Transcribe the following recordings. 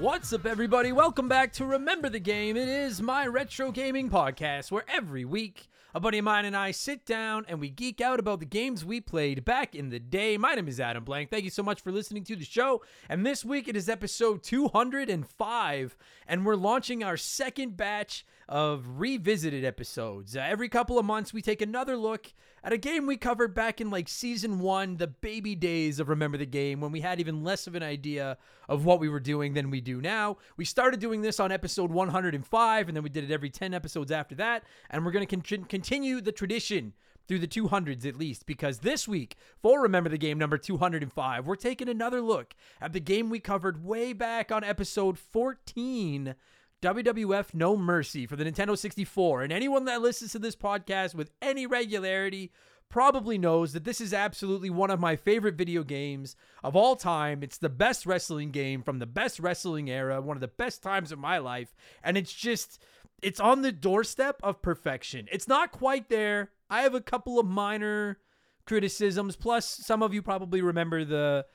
What's up, everybody? Welcome back to Remember the Game. It is my retro gaming podcast where every week a buddy of mine and I sit down and we geek out about the games we played back in the day. My name is Adam Blank. Thank you so much for listening to the show. And this week it is episode 205, and we're launching our second batch of revisited episodes. Uh, every couple of months, we take another look at a game we covered back in like season one, the baby days of Remember the Game, when we had even less of an idea of what we were doing than we do now. We started doing this on episode 105, and then we did it every 10 episodes after that. And we're going to con- continue the tradition through the 200s at least, because this week, for Remember the Game number 205, we're taking another look at the game we covered way back on episode 14. WWF No Mercy for the Nintendo 64. And anyone that listens to this podcast with any regularity probably knows that this is absolutely one of my favorite video games of all time. It's the best wrestling game from the best wrestling era, one of the best times of my life. And it's just, it's on the doorstep of perfection. It's not quite there. I have a couple of minor criticisms. Plus, some of you probably remember the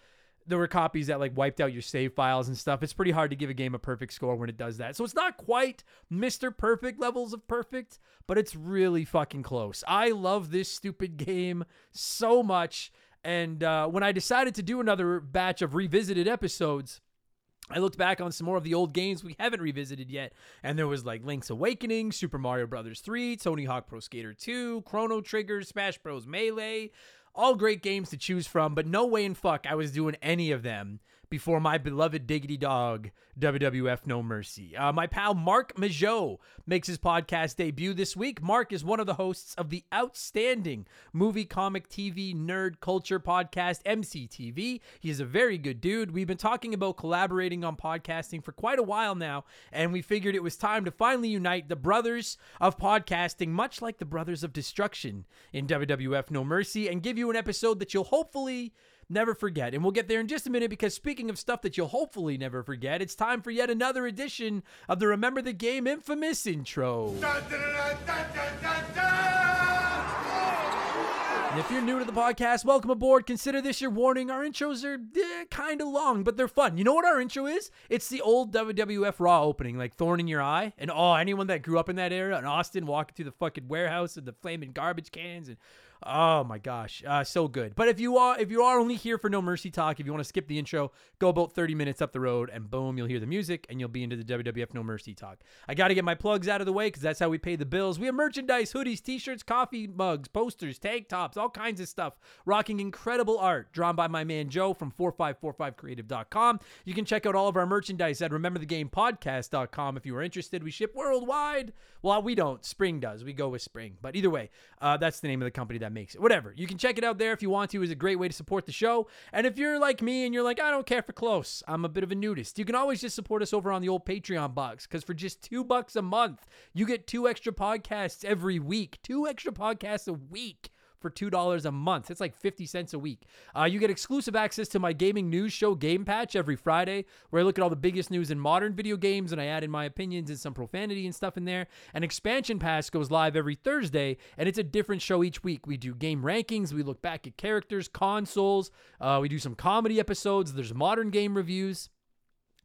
there were copies that like wiped out your save files and stuff. It's pretty hard to give a game a perfect score when it does that. So it's not quite Mr. Perfect levels of perfect, but it's really fucking close. I love this stupid game so much. And uh, when I decided to do another batch of revisited episodes, I looked back on some more of the old games we haven't revisited yet, and there was like Link's Awakening, Super Mario Brothers 3, Tony Hawk Pro Skater 2, Chrono Trigger, Smash Bros. Melee, all great games to choose from, but no way in fuck I was doing any of them before my beloved diggity dog, WWF No Mercy. Uh, my pal Marc Majeau makes his podcast debut this week. Mark is one of the hosts of the outstanding movie, comic, TV, nerd culture podcast, MCTV. He is a very good dude. We've been talking about collaborating on podcasting for quite a while now, and we figured it was time to finally unite the brothers of podcasting, much like the brothers of destruction in WWF No Mercy, and give you an episode that you'll hopefully never forget. And we'll get there in just a minute because speaking of stuff that you'll hopefully never forget, it's time for yet another edition of the Remember the Game infamous intro. And if you're new to the podcast, welcome aboard. Consider this your warning. Our intros are eh, kind of long, but they're fun. You know what our intro is? It's the old WWF Raw opening, like Thorn in Your Eye. And oh, anyone that grew up in that era in Austin walking through the fucking warehouse and the flaming garbage cans and Oh my gosh, uh, so good. But if you are if you are only here for No Mercy talk, if you want to skip the intro, go about 30 minutes up the road, and boom, you'll hear the music, and you'll be into the WWF No Mercy talk. I got to get my plugs out of the way because that's how we pay the bills. We have merchandise, hoodies, t-shirts, coffee mugs, posters, tank tops, all kinds of stuff. Rocking incredible art drawn by my man Joe from 4545creative.com. You can check out all of our merchandise at rememberthegamepodcast.com if you are interested. We ship worldwide. Well, we don't. Spring does. We go with Spring. But either way, uh, that's the name of the company that makes it. Whatever. You can check it out there if you want to. It's a great way to support the show. And if you're like me and you're like, I don't care for close, I'm a bit of a nudist. You can always just support us over on the old Patreon box because for just two bucks a month, you get two extra podcasts every week. Two extra podcasts a week for $2 a month. It's like 50 cents a week. Uh, you get exclusive access to my gaming news show, Game Patch, every Friday, where I look at all the biggest news in modern video games and I add in my opinions and some profanity and stuff in there. And Expansion Pass goes live every Thursday, and it's a different show each week. We do game rankings, we look back at characters, consoles, uh, we do some comedy episodes, there's modern game reviews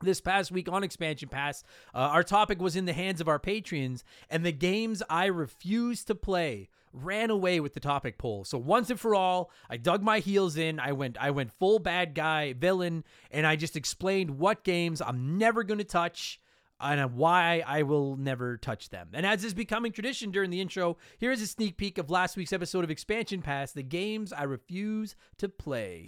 this past week on Expansion Pass, uh, our topic was in the hands of our patrons and the games I refuse to play ran away with the topic poll. So once and for all, I dug my heels in. I went I went full bad guy villain and I just explained what games I'm never going to touch and why I will never touch them. And as is becoming tradition during the intro, here is a sneak peek of last week's episode of Expansion Pass, the games I refuse to play.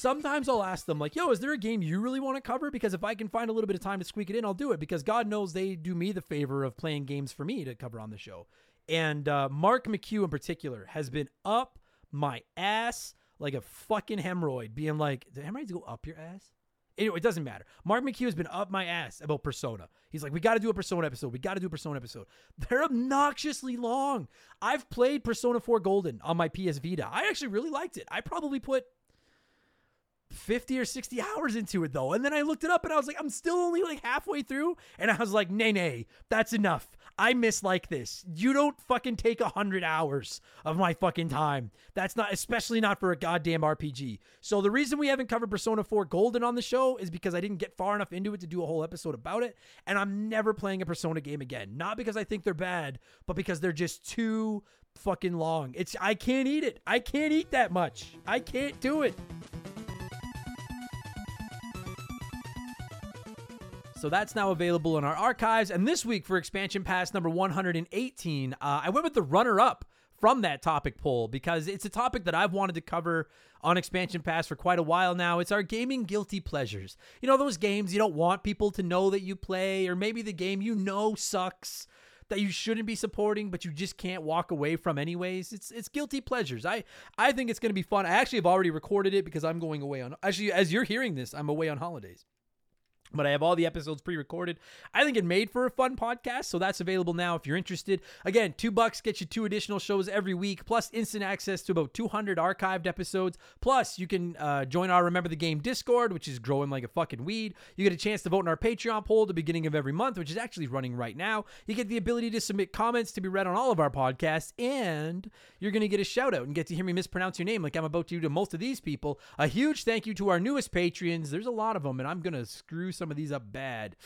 Sometimes I'll ask them like, "Yo, is there a game you really want to cover?" Because if I can find a little bit of time to squeak it in, I'll do it. Because God knows they do me the favor of playing games for me to cover on the show. And uh, Mark McHugh in particular has been up my ass like a fucking hemorrhoid, being like, "Did hemorrhoids go up your ass?" Anyway, it doesn't matter. Mark McHugh has been up my ass about Persona. He's like, we got to do a Persona episode. We got to do a Persona episode. They're obnoxiously long. I've played Persona 4 Golden on my PS Vita. I actually really liked it. I probably put 50 or 60 hours into it though. And then I looked it up and I was like, I'm still only like halfway through. And I was like, nay, nay, that's enough. I miss like this. You don't fucking take a hundred hours of my fucking time. That's not, especially not for a goddamn RPG. So the reason we haven't covered Persona 4 Golden on the show is because I didn't get far enough into it to do a whole episode about it. And I'm never playing a Persona game again. Not because I think they're bad, but because they're just too fucking long. It's, I can't eat it. I can't eat that much. I can't do it. So that's now available in our archives. And this week for expansion pass number 118, uh, I went with the runner up from that topic poll because it's a topic that I've wanted to cover on Expansion Pass for quite a while now. It's our gaming guilty pleasures. You know, those games you don't want people to know that you play, or maybe the game you know sucks that you shouldn't be supporting, but you just can't walk away from anyways. It's it's guilty pleasures. I I think it's going to be fun. I actually have already recorded it because I'm going away on actually as you're hearing this, I'm away on holidays but I have all the episodes pre-recorded. I think it made for a fun podcast, so that's available now if you're interested. Again, two bucks gets you two additional shows every week, plus instant access to about 200 archived episodes. Plus, you can uh, join our Remember the Game Discord, which is growing like a fucking weed. You get a chance to vote in our Patreon poll at the beginning of every month, which is actually running right now. You get the ability to submit comments to be read on all of our podcasts, and you're to get a shout out and get to hear me mispronounce your name like I'm about to do to most of these people. A huge thank you to our newest patrons. There's a lot of them, and I'm to screw some of these up bad.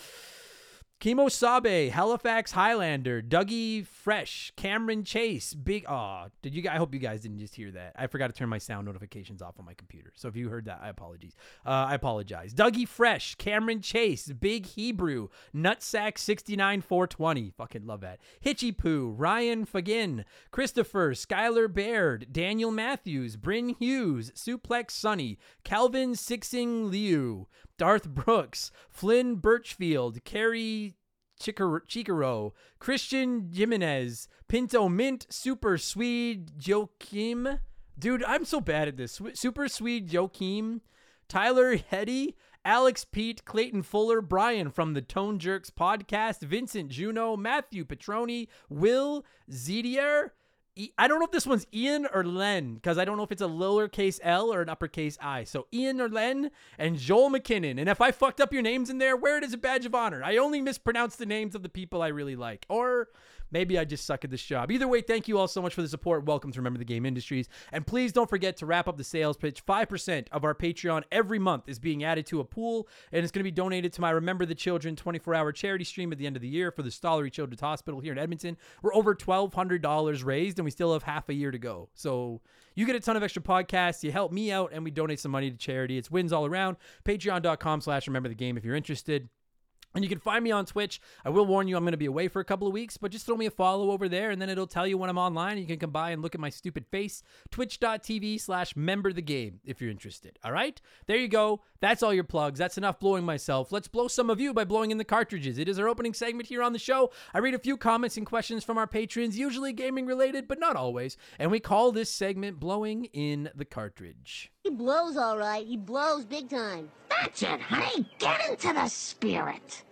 Kimo Sabe, Halifax Highlander, Dougie Fresh, Cameron Chase, Big. Aw, did you? I hope you guys didn't just hear that. I forgot to turn my sound notifications off on my computer. So if you heard that, I apologize. Uh, I apologize. Dougie Fresh, Cameron Chase, Big Hebrew, Nutsack sixty nine four twenty. Fucking love that. Hitchy Poo, Ryan Fagin, Christopher, Skylar Baird, Daniel Matthews, Bryn Hughes, Suplex Sunny, Calvin Sixing Liu, Darth Brooks, Flynn Birchfield, Carrie Chicaro, Christian Jimenez, Pinto Mint, Super Swede Joachim. Dude, I'm so bad at this. Super Swede Joachim, Tyler Hetty, Alex Pete, Clayton Fuller, Brian from the Tone Jerks podcast, Vincent Juno, Matthew Petroni, Will Zedier, I don't know if this one's Ian or Len because I don't know if it's a lowercase L or an uppercase I. So Ian or Len and Joel McKinnon. And if I fucked up your names in there, wear it as a badge of honor. I only mispronounce the names of the people I really like. Or maybe I just suck at this job. Either way, thank you all so much for the support. Welcome to Remember the Game Industries. And please don't forget to wrap up the sales pitch. 5% of our Patreon every month is being added to a pool, and it's going to be donated to my Remember the Children 24 hour charity stream at the end of the year for the Stollery Children's Hospital here in Edmonton. We're over $1,200 raised, and we still have half a year to go. So you get a ton of extra podcasts, you help me out, and we donate some money to charity. It's wins all around. Patreon.com slash remember the game if you're interested. And you can find me on Twitch. I will warn you, I'm going to be away for a couple of weeks, but just throw me a follow over there, and then it'll tell you when I'm online. You can come by and look at my stupid face. Twitch.tv slash member the game if you're interested. All right? There you go. That's all your plugs. That's enough blowing myself. Let's blow some of you by blowing in the cartridges. It is our opening segment here on the show. I read a few comments and questions from our patrons, usually gaming related, but not always. And we call this segment Blowing in the Cartridge. He blows all right. He blows big time. That's it, honey. Get into the spirit.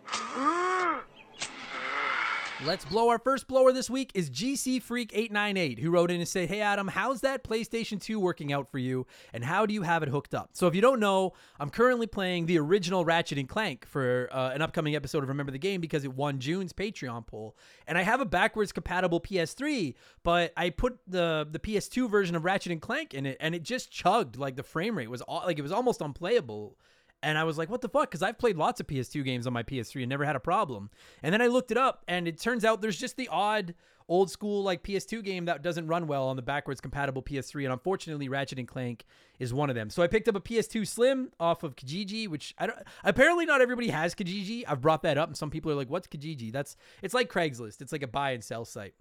Let's blow. Our first blower this week is GC Freak 898, who wrote in and said, Hey Adam, how's that PlayStation 2 working out for you? And how do you have it hooked up? So, if you don't know, I'm currently playing the original Ratchet and Clank for uh, an upcoming episode of Remember the Game because it won June's Patreon poll. And I have a backwards compatible PS3, but I put the the PS2 version of Ratchet and Clank in it, and it just chugged. Like the frame rate was all, like it was almost unplayable. And I was like, what the fuck? Because I've played lots of PS2 games on my PS3 and never had a problem. And then I looked it up, and it turns out there's just the odd old school like PS2 game that doesn't run well on the backwards compatible PS3. And unfortunately, Ratchet and Clank is one of them. So I picked up a PS2 Slim off of Kijiji, which I don't. Apparently, not everybody has Kijiji. I've brought that up, and some people are like, "What's Kijiji?" That's it's like Craigslist. It's like a buy and sell site.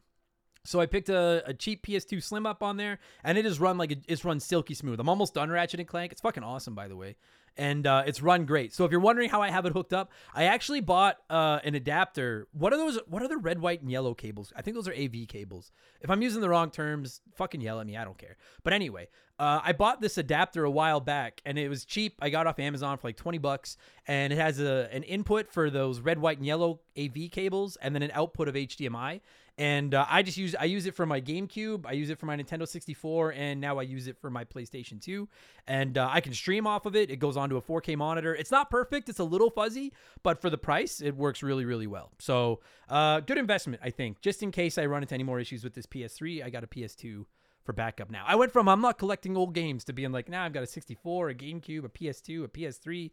So I picked a, a cheap PS2 Slim up on there, and it is run like a, it's run silky smooth. I'm almost done Ratchet and Clank. It's fucking awesome, by the way, and uh, it's run great. So if you're wondering how I have it hooked up, I actually bought uh, an adapter. What are those? What are the red, white, and yellow cables? I think those are AV cables. If I'm using the wrong terms, fucking yell at me. I don't care. But anyway, uh, I bought this adapter a while back, and it was cheap. I got off Amazon for like 20 bucks, and it has a an input for those red, white, and yellow AV cables, and then an output of HDMI and uh, I just use I use it for my GameCube, I use it for my Nintendo 64, and now I use it for my PlayStation 2. And uh, I can stream off of it. It goes onto a 4K monitor. It's not perfect; it's a little fuzzy, but for the price, it works really, really well. So, uh, good investment, I think. Just in case I run into any more issues with this PS3, I got a PS2 for backup now. I went from I'm not collecting old games to being like, now nah, I've got a 64, a GameCube, a PS2, a PS3.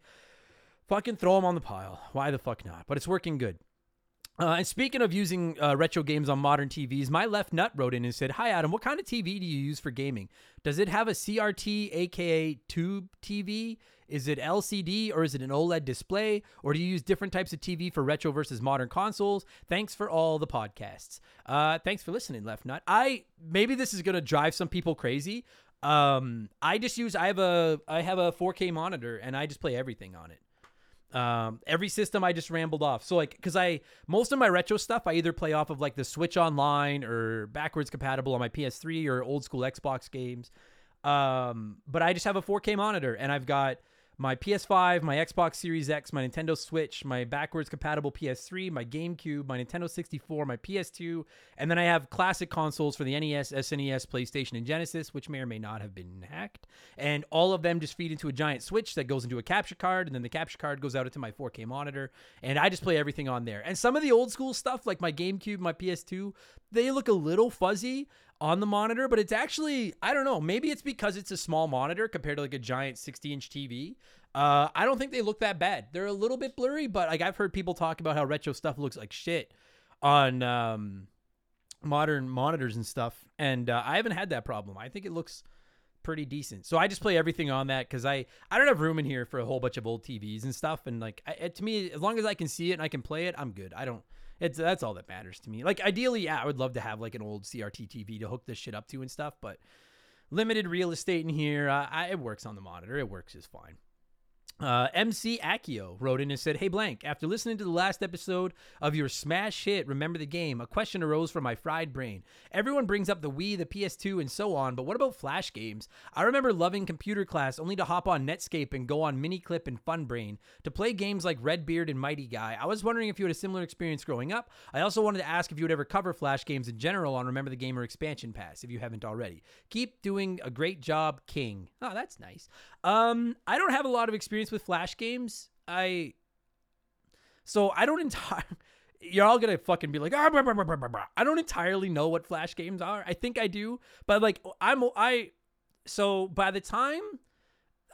Fucking throw them on the pile. Why the fuck not? But it's working good. Uh, and speaking of using uh, retro games on modern TVs, my left nut wrote in and said, "Hi Adam, what kind of TV do you use for gaming? Does it have a CRT, aka tube TV? Is it LCD or is it an OLED display? Or do you use different types of TV for retro versus modern consoles? Thanks for all the podcasts. Uh, thanks for listening, left nut. I maybe this is gonna drive some people crazy. Um, I just use I have a I have a 4K monitor and I just play everything on it." Um, every system I just rambled off. So like, cause I most of my retro stuff I either play off of like the Switch Online or backwards compatible on my PS3 or old school Xbox games. Um, but I just have a 4K monitor and I've got my PS5, my Xbox Series X, my Nintendo Switch, my backwards compatible PS3, my GameCube, my Nintendo 64, my PS2, and then I have classic consoles for the NES, SNES, PlayStation, and Genesis, which may or may not have been hacked. And all of them just feed into a giant Switch that goes into a capture card, and then the capture card goes out into my 4K monitor, and I just play everything on there. And some of the old school stuff, like my GameCube, my PS2, they look a little fuzzy on the monitor, but it's actually, I don't know, maybe it's because it's a small monitor compared to like a giant 60 inch TV. Uh, I don't think they look that bad. They're a little bit blurry, but like I've heard people talk about how retro stuff looks like shit on um, modern monitors and stuff, and uh, I haven't had that problem. I think it looks pretty decent. So I just play everything on that because I I don't have room in here for a whole bunch of old TVs and stuff, and like I, to me, as long as I can see it and I can play it, I'm good. I don't. It's that's all that matters to me. Like ideally, yeah, I would love to have like an old CRT TV to hook this shit up to and stuff, but limited real estate in here. Uh, I, it works on the monitor. It works just fine. Uh, MC Akio wrote in and said, Hey Blank, after listening to the last episode of your smash hit, Remember the Game, a question arose from my fried brain. Everyone brings up the Wii, the PS2, and so on, but what about Flash games? I remember loving computer class only to hop on Netscape and go on Miniclip and Funbrain to play games like Redbeard and Mighty Guy. I was wondering if you had a similar experience growing up. I also wanted to ask if you would ever cover Flash games in general on Remember the Game or Expansion Pass, if you haven't already. Keep doing a great job, King. Oh, that's nice. Um, I don't have a lot of experience with Flash games. I so I don't entirely. You're all gonna fucking be like, ah, blah, blah, blah, blah, blah, blah." I don't entirely know what Flash games are. I think I do, but like I'm I. So by the time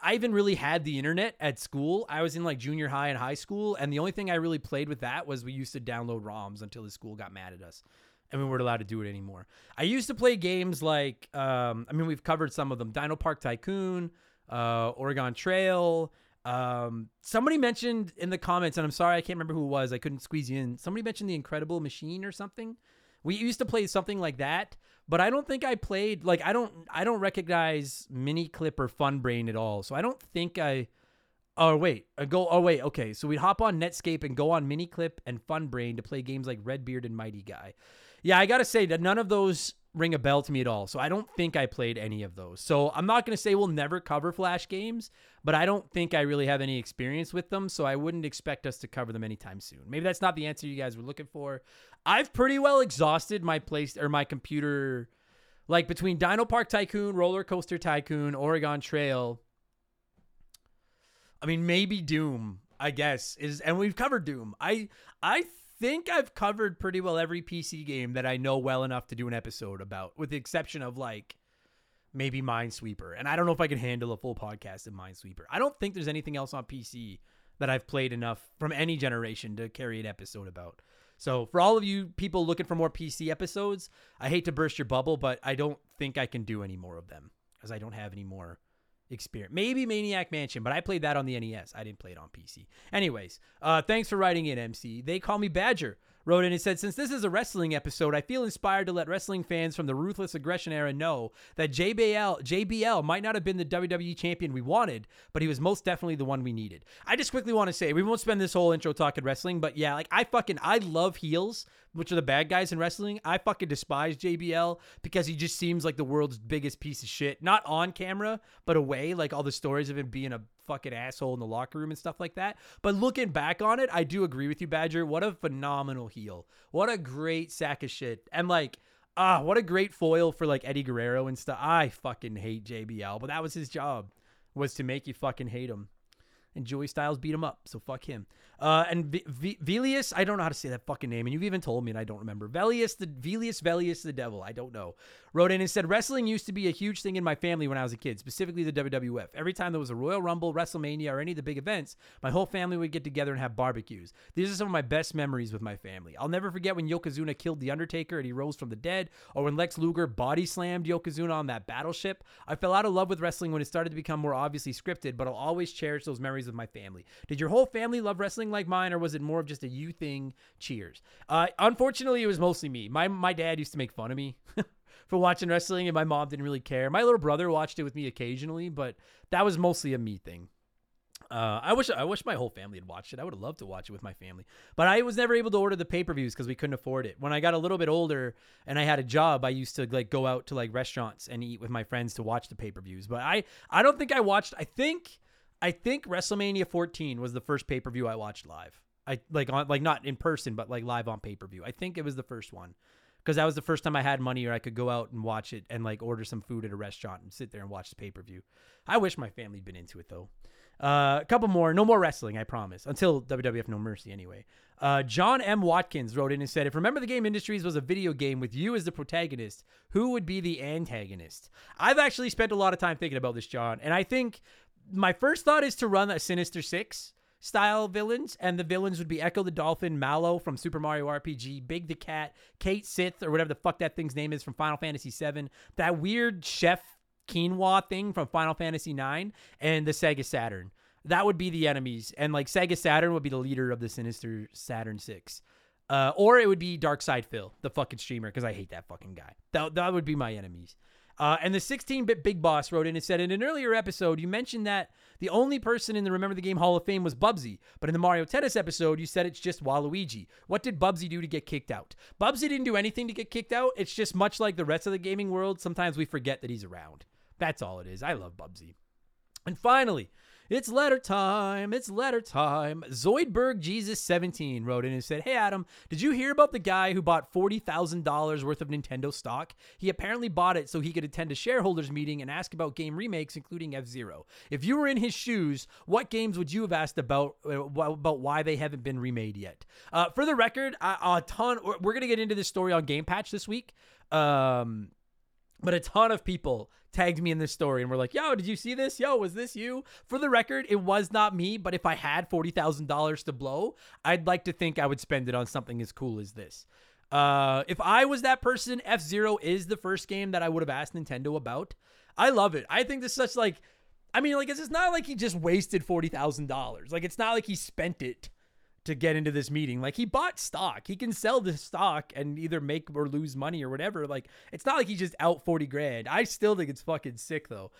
I even really had the internet at school, I was in like junior high and high school, and the only thing I really played with that was we used to download ROMs until the school got mad at us and we weren't allowed to do it anymore. I used to play games like, um, I mean, we've covered some of them: Dino Park Tycoon, uh, Oregon Trail. Um, somebody mentioned in the comments, and I'm sorry I can't remember who it was. I couldn't squeeze you in. Somebody mentioned the Incredible Machine or something. We used to play something like that, but I don't think I played like I don't I don't recognize Miniclip or Funbrain at all. So I don't think I. Oh wait, I go. Oh wait, okay. So we'd hop on Netscape and go on Miniclip and Funbrain to play games like Redbeard and Mighty Guy. Yeah, I gotta say that none of those ring a bell to me at all. So I don't think I played any of those. So I'm not gonna say we'll never cover Flash games, but I don't think I really have any experience with them. So I wouldn't expect us to cover them anytime soon. Maybe that's not the answer you guys were looking for. I've pretty well exhausted my place or my computer, like between Dino Park Tycoon, Roller Coaster Tycoon, Oregon Trail. I mean, maybe Doom, I guess is, and we've covered Doom. I I think I've covered pretty well every PC game that I know well enough to do an episode about, with the exception of like maybe Minesweeper. And I don't know if I can handle a full podcast of Minesweeper. I don't think there's anything else on PC that I've played enough from any generation to carry an episode about. So for all of you people looking for more PC episodes, I hate to burst your bubble, but I don't think I can do any more of them because I don't have any more experience. Maybe Maniac Mansion, but I played that on the NES. I didn't play it on PC. Anyways, uh, thanks for writing in, MC. They call me Badger. Wrote in and said, Since this is a wrestling episode, I feel inspired to let wrestling fans from the ruthless aggression era know that JBL, JBL might not have been the WWE champion we wanted, but he was most definitely the one we needed. I just quickly want to say, we won't spend this whole intro talking wrestling, but yeah, like I fucking, I love heels, which are the bad guys in wrestling. I fucking despise JBL because he just seems like the world's biggest piece of shit. Not on camera, but away. Like all the stories of him being a fucking asshole in the locker room and stuff like that. But looking back on it, I do agree with you, Badger. What a phenomenal heel. What a great sack of shit. And like, ah, what a great foil for like Eddie Guerrero and stuff. I fucking hate JBL, but that was his job, was to make you fucking hate him. And Joey Styles beat him up, so fuck him. Uh, and v- v- Velius, I don't know how to say that fucking name, and you've even told me, and I don't remember. Velius, the Velius, Velius, the devil, I don't know. Wrote in and said, Wrestling used to be a huge thing in my family when I was a kid, specifically the WWF. Every time there was a Royal Rumble, WrestleMania, or any of the big events, my whole family would get together and have barbecues. These are some of my best memories with my family. I'll never forget when Yokozuna killed The Undertaker and he rose from the dead, or when Lex Luger body slammed Yokozuna on that battleship. I fell out of love with wrestling when it started to become more obviously scripted, but I'll always cherish those memories with my family. Did your whole family love wrestling like mine, or was it more of just a you thing? Cheers. Uh, unfortunately, it was mostly me. My my dad used to make fun of me. For watching wrestling, and my mom didn't really care. My little brother watched it with me occasionally, but that was mostly a me thing. Uh, I wish I wish my whole family had watched it. I would have loved to watch it with my family, but I was never able to order the pay per views because we couldn't afford it. When I got a little bit older and I had a job, I used to like go out to like restaurants and eat with my friends to watch the pay per views. But I I don't think I watched. I think I think WrestleMania 14 was the first pay per view I watched live. I like on like not in person, but like live on pay per view. I think it was the first one because that was the first time I had money or I could go out and watch it and like order some food at a restaurant and sit there and watch the pay per view. I wish my family had been into it though. Uh, a couple more, no more wrestling, I promise. Until WWF No Mercy, anyway. Uh, John M. Watkins wrote in and said, "If Remember the Game Industries was a video game with you as the protagonist, who would be the antagonist?" I've actually spent a lot of time thinking about this, John, and I think my first thought is to run a Sinister Six style villains, and the villains would be Ecco the Dolphin, Mallow from Super Mario RPG, Big the Cat, Cait Sith, or whatever the fuck that thing's name is from Final Fantasy VII, that weird chef quinoa thing from Final Fantasy IX, and the Sega Saturn. That would be the enemies, and like Sega Saturn would be the leader of the Sinister Saturn Six. Uh, or it would be DarksydePhil, the fucking streamer, because I hate that fucking guy. That, that would be my enemies. Uh, and the 16-bit Big Boss wrote in and said, in an earlier episode, you mentioned that the only person in the Remember the Game Hall of Fame was Bubsy, but in the Mario Tennis episode, you said it's just Waluigi. What did Bubsy do to get kicked out? Bubsy didn't do anything to get kicked out. It's just much like the rest of the gaming world. Sometimes we forget that he's around. That's all it is. I love Bubsy. And finally, it's letter time. It's letter time. Zoidberg Jesus 17 wrote in and said, Hey Adam, did you hear about the guy who bought $40,000 worth of Nintendo stock? He apparently bought it so he could attend a shareholders meeting and ask about game remakes, including F Zero. If you were in his shoes, what games would you have asked about uh, about why they haven't been remade yet? Uh, for the record, a, a ton. We're gonna get into this story on Game Patch this week. Um, but a ton of people tagged me in this story and were like, yo, did you see this? Yo, was this you? For the record, it was not me, but if I had $40,000 to blow, I'd like to think I would spend it on something as cool as this. Uh, if I was that person, F Zero is the first game that I would have asked Nintendo about. I love it. I think this is such like, I mean, like, it's not like he just wasted $40,000. Like, it's not like he spent it to get into this meeting. Like he bought stock. He can sell the stock and either make or lose money or whatever. Like it's not like he's just out 40 grand. I still think it's fucking sick though.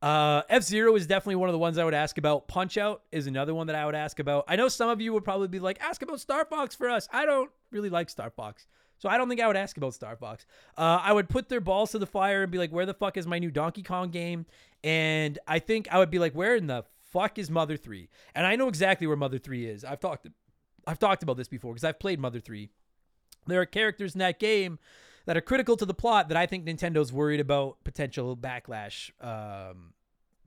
Uh, F Zero is definitely one of the ones I would ask about. Punch Out is another one that I would ask about. I know some of you would probably be like, ask about Star Fox for us. I don't really like Star Fox. So I don't think I would ask about Star Fox. Uh, I would put their balls to the fire and be like, where the fuck is my new Donkey Kong game? And I think I would be like, where in the fuck is Mother 3? And I know exactly where Mother 3 is. I've talked I've talked about this before because I've played Mother 3. There are characters in that game that are critical to the plot that I think Nintendo's worried about potential backlash um,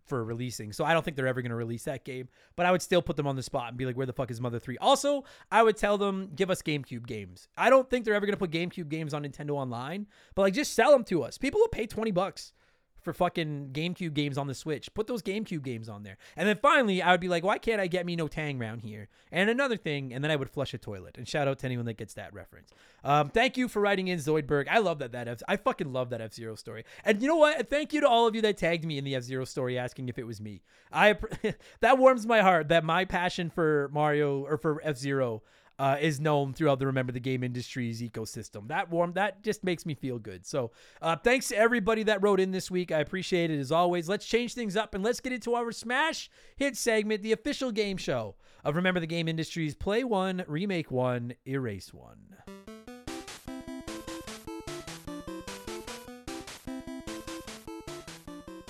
for releasing. So I don't think they're ever going to release that game, but I would still put them on the spot and be like, where the fuck is Mother 3? Also, I would tell them, give us GameCube games. I don't think they're ever going to put GameCube games on Nintendo Online, but like just sell them to us. People will pay 20 bucks for fucking GameCube games on the Switch. Put those GameCube games on there. And then finally, I would be like, why can't I get me no Tang round here? And another thing, and then I would flush a toilet. And shout out to anyone that gets that reference. Um, thank you for writing in Zoidberg. I love that that F- I fucking love that F Zero story. And you know what? Thank you to all of you that tagged me in the F Zero story asking if it was me. I that warms my heart that my passion for Mario or for F Zero uh, is known throughout the Remember the Game Industries ecosystem. That warm, that just makes me feel good. So, uh, thanks to everybody that wrote in this week. I appreciate it as always. Let's change things up and let's get into our smash hit segment, the official game show of Remember the Game Industries. Play one, remake one, erase one.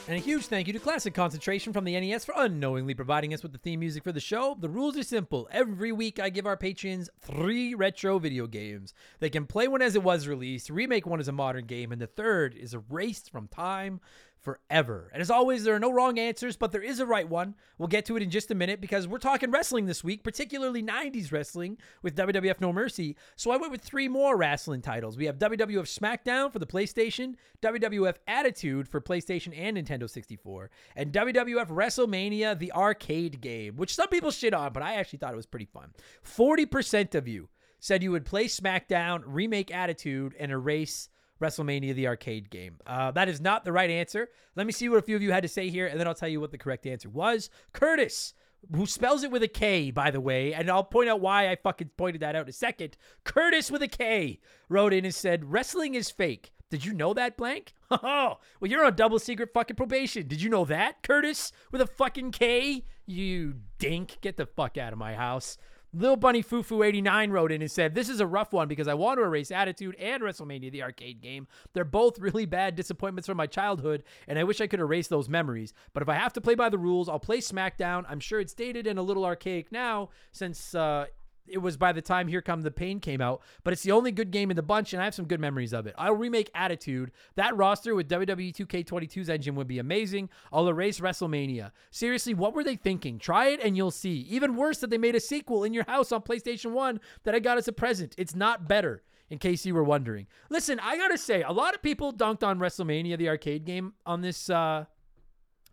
And a huge thank you to Classic Concentration from the NES for unknowingly providing us with the theme music for the show. The rules are simple. Every week, I give our patrons three retro video games. They can play one as it was released, remake one as a modern game, and the third is erased from time forever. And as always, there are no wrong answers, but there is a right one. We'll get to it in just a minute because we're talking wrestling this week, particularly 90s wrestling with WWF No Mercy. So I went with three more wrestling titles. We have WWF SmackDown for the PlayStation, WWF Attitude for PlayStation and Nintendo 64, and WWF WrestleMania, the arcade game, which some people shit on, but I actually thought it was pretty fun. 40% of you said you would play SmackDown, remake Attitude, and erase WrestleMania, the arcade game. Uh, that is not the right answer. Let me see what a few of you had to say here, and then I'll tell you what the correct answer was. Curtis, who spells it with a K, by the way, and I'll point out why I fucking pointed that out in a second. Curtis with a K wrote in and said, Wrestling is fake. Did you know that, blank? Oh, well, you're on double secret fucking probation. Did you know that, Curtis? With a fucking K? You dink. Get the fuck out of my house. Little Bunny Fufu 89 wrote in and said, This is a rough one because I want to erase Attitude and WrestleMania, the arcade game. They're both really bad disappointments from my childhood, and I wish I could erase those memories. But if I have to play by the rules, I'll play SmackDown. I'm sure it's dated and a little archaic now since uh, it was by the time Here Come the Pain came out, but it's the only good game in the bunch, and I have some good memories of it. I'll remake Attitude. That roster with WWE 2K22's engine would be amazing. I'll erase WrestleMania. Seriously, what were they thinking? Try it and you'll see. Even worse that they made a sequel in your house on PlayStation 1 that I got as a present. It's not better. In case you were wondering. Listen, I gotta say, a lot of people dunked on WrestleMania, the arcade game, on this uh,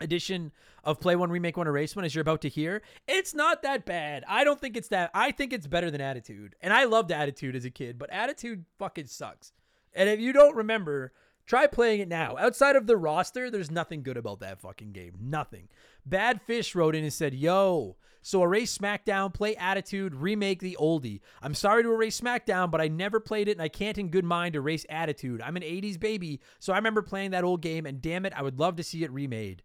edition of Play One, Remake One, Erase One, as you're about to hear, it's not that bad. I don't think it's that. I think it's better than Attitude. And I loved Attitude as a kid, but Attitude fucking sucks. And if you don't remember, Try playing it now. Outside of the roster, there's nothing good about that fucking game. Nothing. Bad Fish wrote in and said, Yo, so erase SmackDown, play Attitude, remake the oldie. I'm sorry to erase SmackDown, but I never played it and I can't in good mind erase Attitude. I'm an 80s baby, so I remember playing that old game and damn it, I would love to see it remade.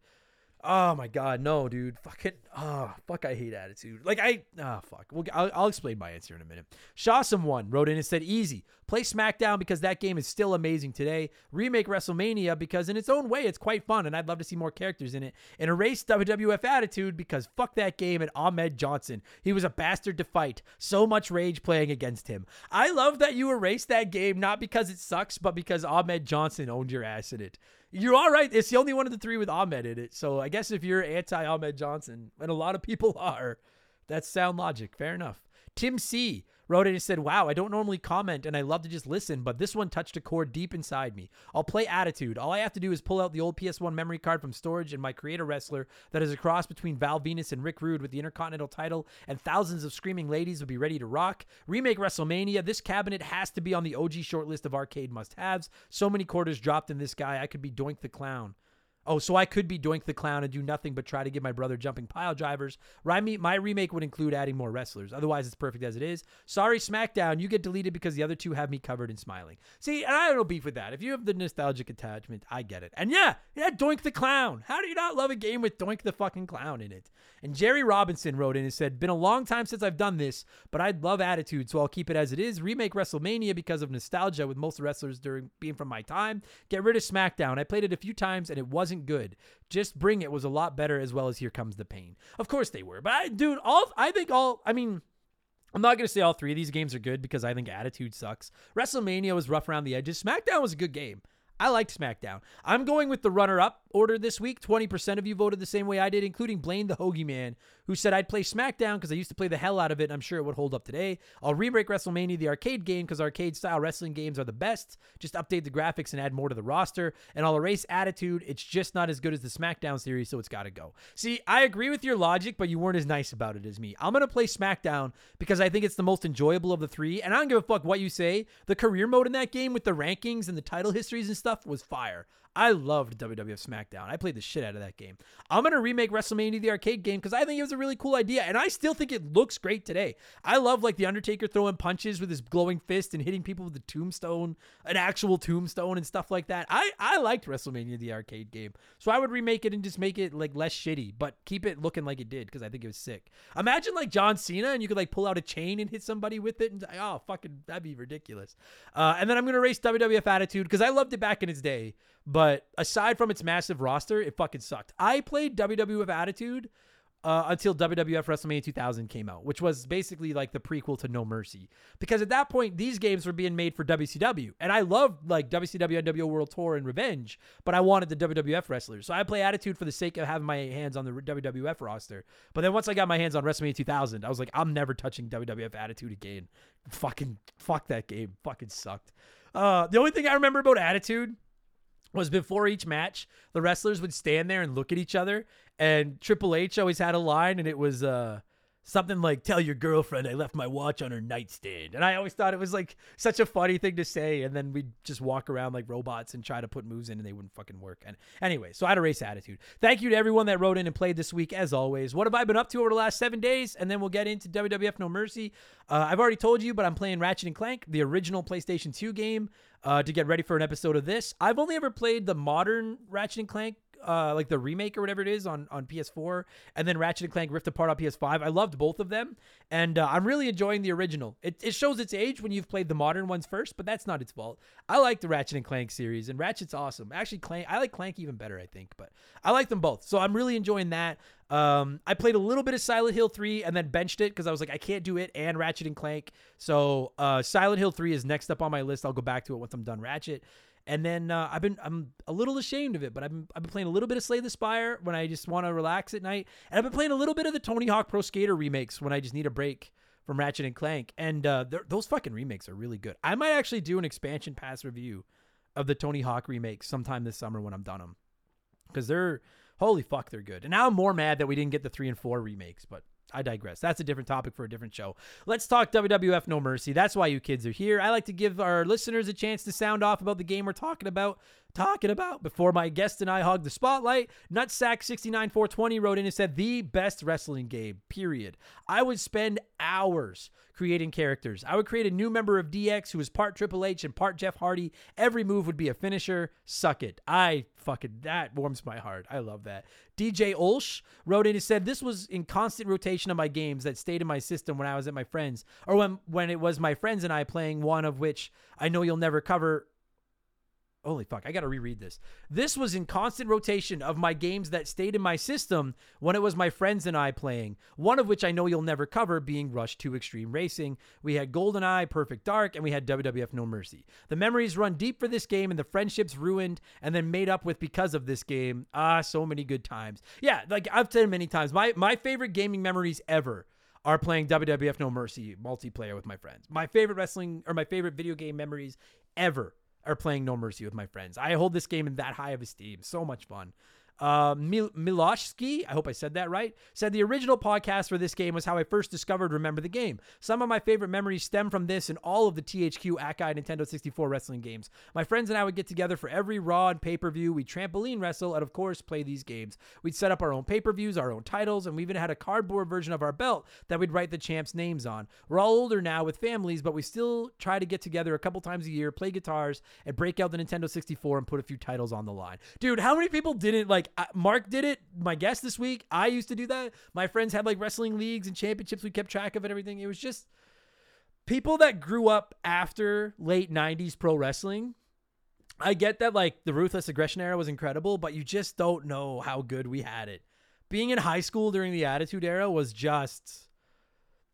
Oh my god, no, dude. Fucking oh fuck, I hate attitude. Like I oh fuck. We'll, I'll, I'll explain my answer in a minute. Shawsome one wrote in and said, "Easy, play SmackDown because that game is still amazing today. Remake WrestleMania because in its own way it's quite fun and I'd love to see more characters in it. And erase WWF Attitude because fuck that game and Ahmed Johnson. He was a bastard to fight. So much rage playing against him. I love that you erased that game not because it sucks, but because Ahmed Johnson owned your ass in it." You're all right. It's the only one of the three with Ahmed in it. So I guess if you're anti Ahmed Johnson, and a lot of people are, that's sound logic. Fair enough. Tim C wrote it and said, Wow, I don't normally comment and I love to just listen, but this one touched a chord deep inside me. I'll play Attitude. All I have to do is pull out the old PS1 memory card from storage and my creator wrestler that is a cross between Val Venis and Rick Rude with the Intercontinental title, and thousands of screaming ladies would be ready to rock. Remake WrestleMania. This cabinet has to be on the OG shortlist of arcade must haves. So many quarters dropped in this guy, I could be Doink the Clown. Oh, so I could be Doink the Clown and do nothing but try to give my brother jumping pile drivers. My remake would include adding more wrestlers. Otherwise, it's perfect as it is. Sorry, SmackDown, you get deleted because the other two have me covered and smiling. See, and I no beef with that. If you have the nostalgic attachment, I get it. And yeah, yeah, Doink the Clown. How do you not love a game with Doink the fucking Clown in it? And Jerry Robinson wrote in and said, Been a long time since I've done this, but I'd love attitude, so I'll keep it as it is. Remake WrestleMania because of nostalgia with most wrestlers during being from my time. Get rid of SmackDown. I played it a few times and it wasn't good. Just Bring It was a lot better as well as Here Comes the Pain. Of course they were. But I dude, all I think all I mean I'm not going to say all three of these games are good because I think Attitude sucks. WrestleMania was rough around the edges. SmackDown was a good game. I liked SmackDown. I'm going with the runner up order this week. 20% of you voted the same way I did, including Blaine the Hoagie Man, who said I'd play SmackDown because I used to play the hell out of it. and I'm sure it would hold up today. I'll remake WrestleMania, the arcade game, because arcade style wrestling games are the best. Just update the graphics and add more to the roster. And I'll erase Attitude. It's just not as good as the SmackDown series, so it's got to go. See, I agree with your logic, but you weren't as nice about it as me. I'm going to play SmackDown because I think it's the most enjoyable of the three. And I don't give a fuck what you say. The career mode in that game with the rankings and the title histories and stuff was fire. I loved WWF SmackDown. I played the shit out of that game. I'm to remake WrestleMania the arcade game because I think it was a really cool idea and I still think it looks great today. I love like The Undertaker throwing punches with his glowing fist and hitting people with the tombstone, an actual tombstone and stuff like that. I, I liked WrestleMania the arcade game. So I would remake it and just make it like less shitty, but keep it looking like it did because I think it was sick. Imagine like John Cena and you could like pull out a chain and hit somebody with it and oh, fucking, that'd be ridiculous. Uh, and then I'm to race WWF Attitude because I loved it back in its day. But aside from its massive roster, it fucking sucked. I played WWF Attitude uh, until WWF WrestleMania 2000 came out, which was basically like the prequel to No Mercy. Because at that point, these games were being made for WCW, and I loved like WCW NWO World Tour and Revenge, but I wanted the WWF wrestlers, so I play Attitude for the sake of having my hands on the WWF roster. But then once I got my hands on WrestleMania 2000, I was like, I'm never touching WWF Attitude again. Fucking fuck that game. Fucking sucked. Uh, the only thing I remember about Attitude was before each match, the wrestlers would stand there and look at each other. And Triple H always had a line, and it was uh, something like, Tell your girlfriend I left my watch on her nightstand. And I always thought it was like such a funny thing to say. And then we'd just walk around like robots and try to put moves in, and they wouldn't fucking work. And anyway, so I had a race attitude. Thank you to everyone that wrote in and played this week, as always. What have I been up to over the last seven days? And then we'll get into WWF No Mercy. Uh, I've already told you, but I'm playing Ratchet and Clank, the original PlayStation 2 game uh, to get ready for an episode of this. I've only ever played the modern Ratchet and Clank, uh, like the remake or whatever it is on, on PS4, and then Ratchet and Clank Rift Apart on PS5. I loved both of them, and uh, I'm really enjoying the original. It, it shows its age when you've played the modern ones first, but that's not its fault. I like the Ratchet and Clank series, and Ratchet's awesome. Actually, Clank I like Clank even better, I think, but I like them both. So I'm really enjoying that. Um, I played a little bit of Silent Hill 3 and then benched it because I was like, I can't do it and Ratchet and Clank. So uh, Silent Hill 3 is next up on my list. I'll go back to it once I'm done Ratchet. And then uh, I've been I'm a little ashamed of it, but I've been, I've been playing a little bit of Slay the Spire when I just want to relax at night, and I've been playing a little bit of the Tony Hawk Pro Skater remakes when I just need a break from Ratchet and Clank. And uh, those fucking remakes are really good. I might actually do an expansion pass review of the Tony Hawk remakes sometime this summer when I'm done them, because they're holy fuck, they're good. And now I'm more mad that we didn't get the three and four remakes, but I digress. That's a different topic for a different show. Let's talk WWF No Mercy. That's why you kids are here. I like to give our listeners a chance to sound off about the game we're talking about. Talking about. Before my guest and I hogged the spotlight, Nutsack69420 wrote in and said, the best wrestling game, period. I would spend hours creating characters. I would create a new member of DX who was part Triple H and part Jeff Hardy. Every move would be a finisher. Suck it. I fucking, that warms my heart. I love that. DJ Olsh wrote in and said, This was in constant rotation of my games that stayed in my system when I was at my friends, or when, when it was my friends and I playing one of which I know you'll never cover holy fuck, I got to reread this. This was in constant rotation of my games that stayed in my system when it was my friends and I playing, one of which I know you'll never cover being Rush 2 Extreme Racing. We had GoldenEye, Perfect Dark, and we had WWF No Mercy. The memories run deep for this game and the friendships ruined and then made up with because of this game. Ah, so many good times. Yeah, like I've said many times, my, my favorite gaming memories ever are playing WWF No Mercy multiplayer with my friends. My favorite wrestling or my favorite video game memories ever are playing No Mercy with my friends. I hold this game in that high of esteem. So much fun. Uh, Mil- Miloshki, I hope I said that right, said the original podcast for this game was how I first discovered Remember the Game. Some of my favorite memories stem from this and all of the THQ AKI Nintendo 64 wrestling games. My friends and I would get together for every Raw and pay per view. We'd trampoline wrestle and, of course, play these games. We'd set up our own pay per views, our own titles, and we even had a cardboard version of our belt that we'd write the champs' names on. We're all older now with families, but we still try to get together a couple times a year, play guitars, and break out the Nintendo 64 and put a few titles on the line. Dude, how many people didn't like? I- Marc did it. My guest this week. I used to do that. My friends had like wrestling leagues and championships. We kept track of and everything. It was just people that grew up after late 90s pro wrestling. I get that like the ruthless aggression era was incredible, but you just don't know how good we had it. Being in high school during the Attitude Era was just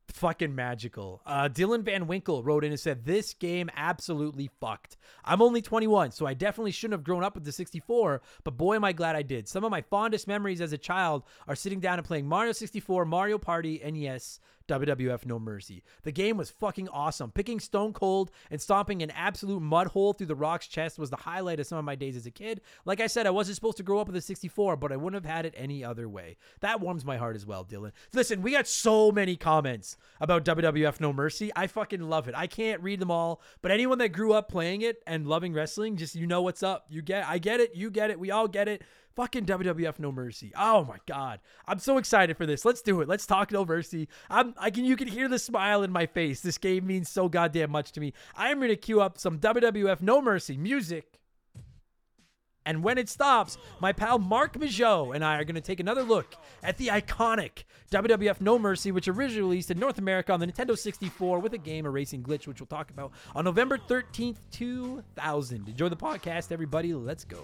fucking magical. Uh, Dylan Van Winkle wrote in and said, This game absolutely fucked. I'm only 21, so I definitely shouldn't have grown up with the 64, but boy, am I glad I did. Some of my fondest memories as a child are sitting down and playing Mario 64, Mario Party, and yes, WWF No Mercy. The game was fucking awesome. Picking Stone Cold and stomping an absolute mud hole through the Rock's chest was the highlight of some of my days as a kid. Like I said, I wasn't supposed to grow up with a 64, but I wouldn't have had it any other way. That warms my heart as well, Dylan. Listen, we got so many comments about WWF No Mercy. I fucking love it. I can't read them all, but anyone that grew up playing it and loving wrestling, just you know what's up. You get I get it, you get it, we all get it. Fucking WWF No Mercy. Oh my god. I'm so excited for this. Let's do it. Let's talk No Mercy. I'm I can you can hear the smile in my face. This game means so goddamn much to me. I'm going to queue up some WWF No Mercy music. And when it stops, my pal Marc Majeau and I are going to take another look at the iconic WWF No Mercy, which originally released in North America on the Nintendo 64 with a game, a racing glitch, which we'll talk about on November 13th, 2000. Enjoy the podcast, everybody. Let's go.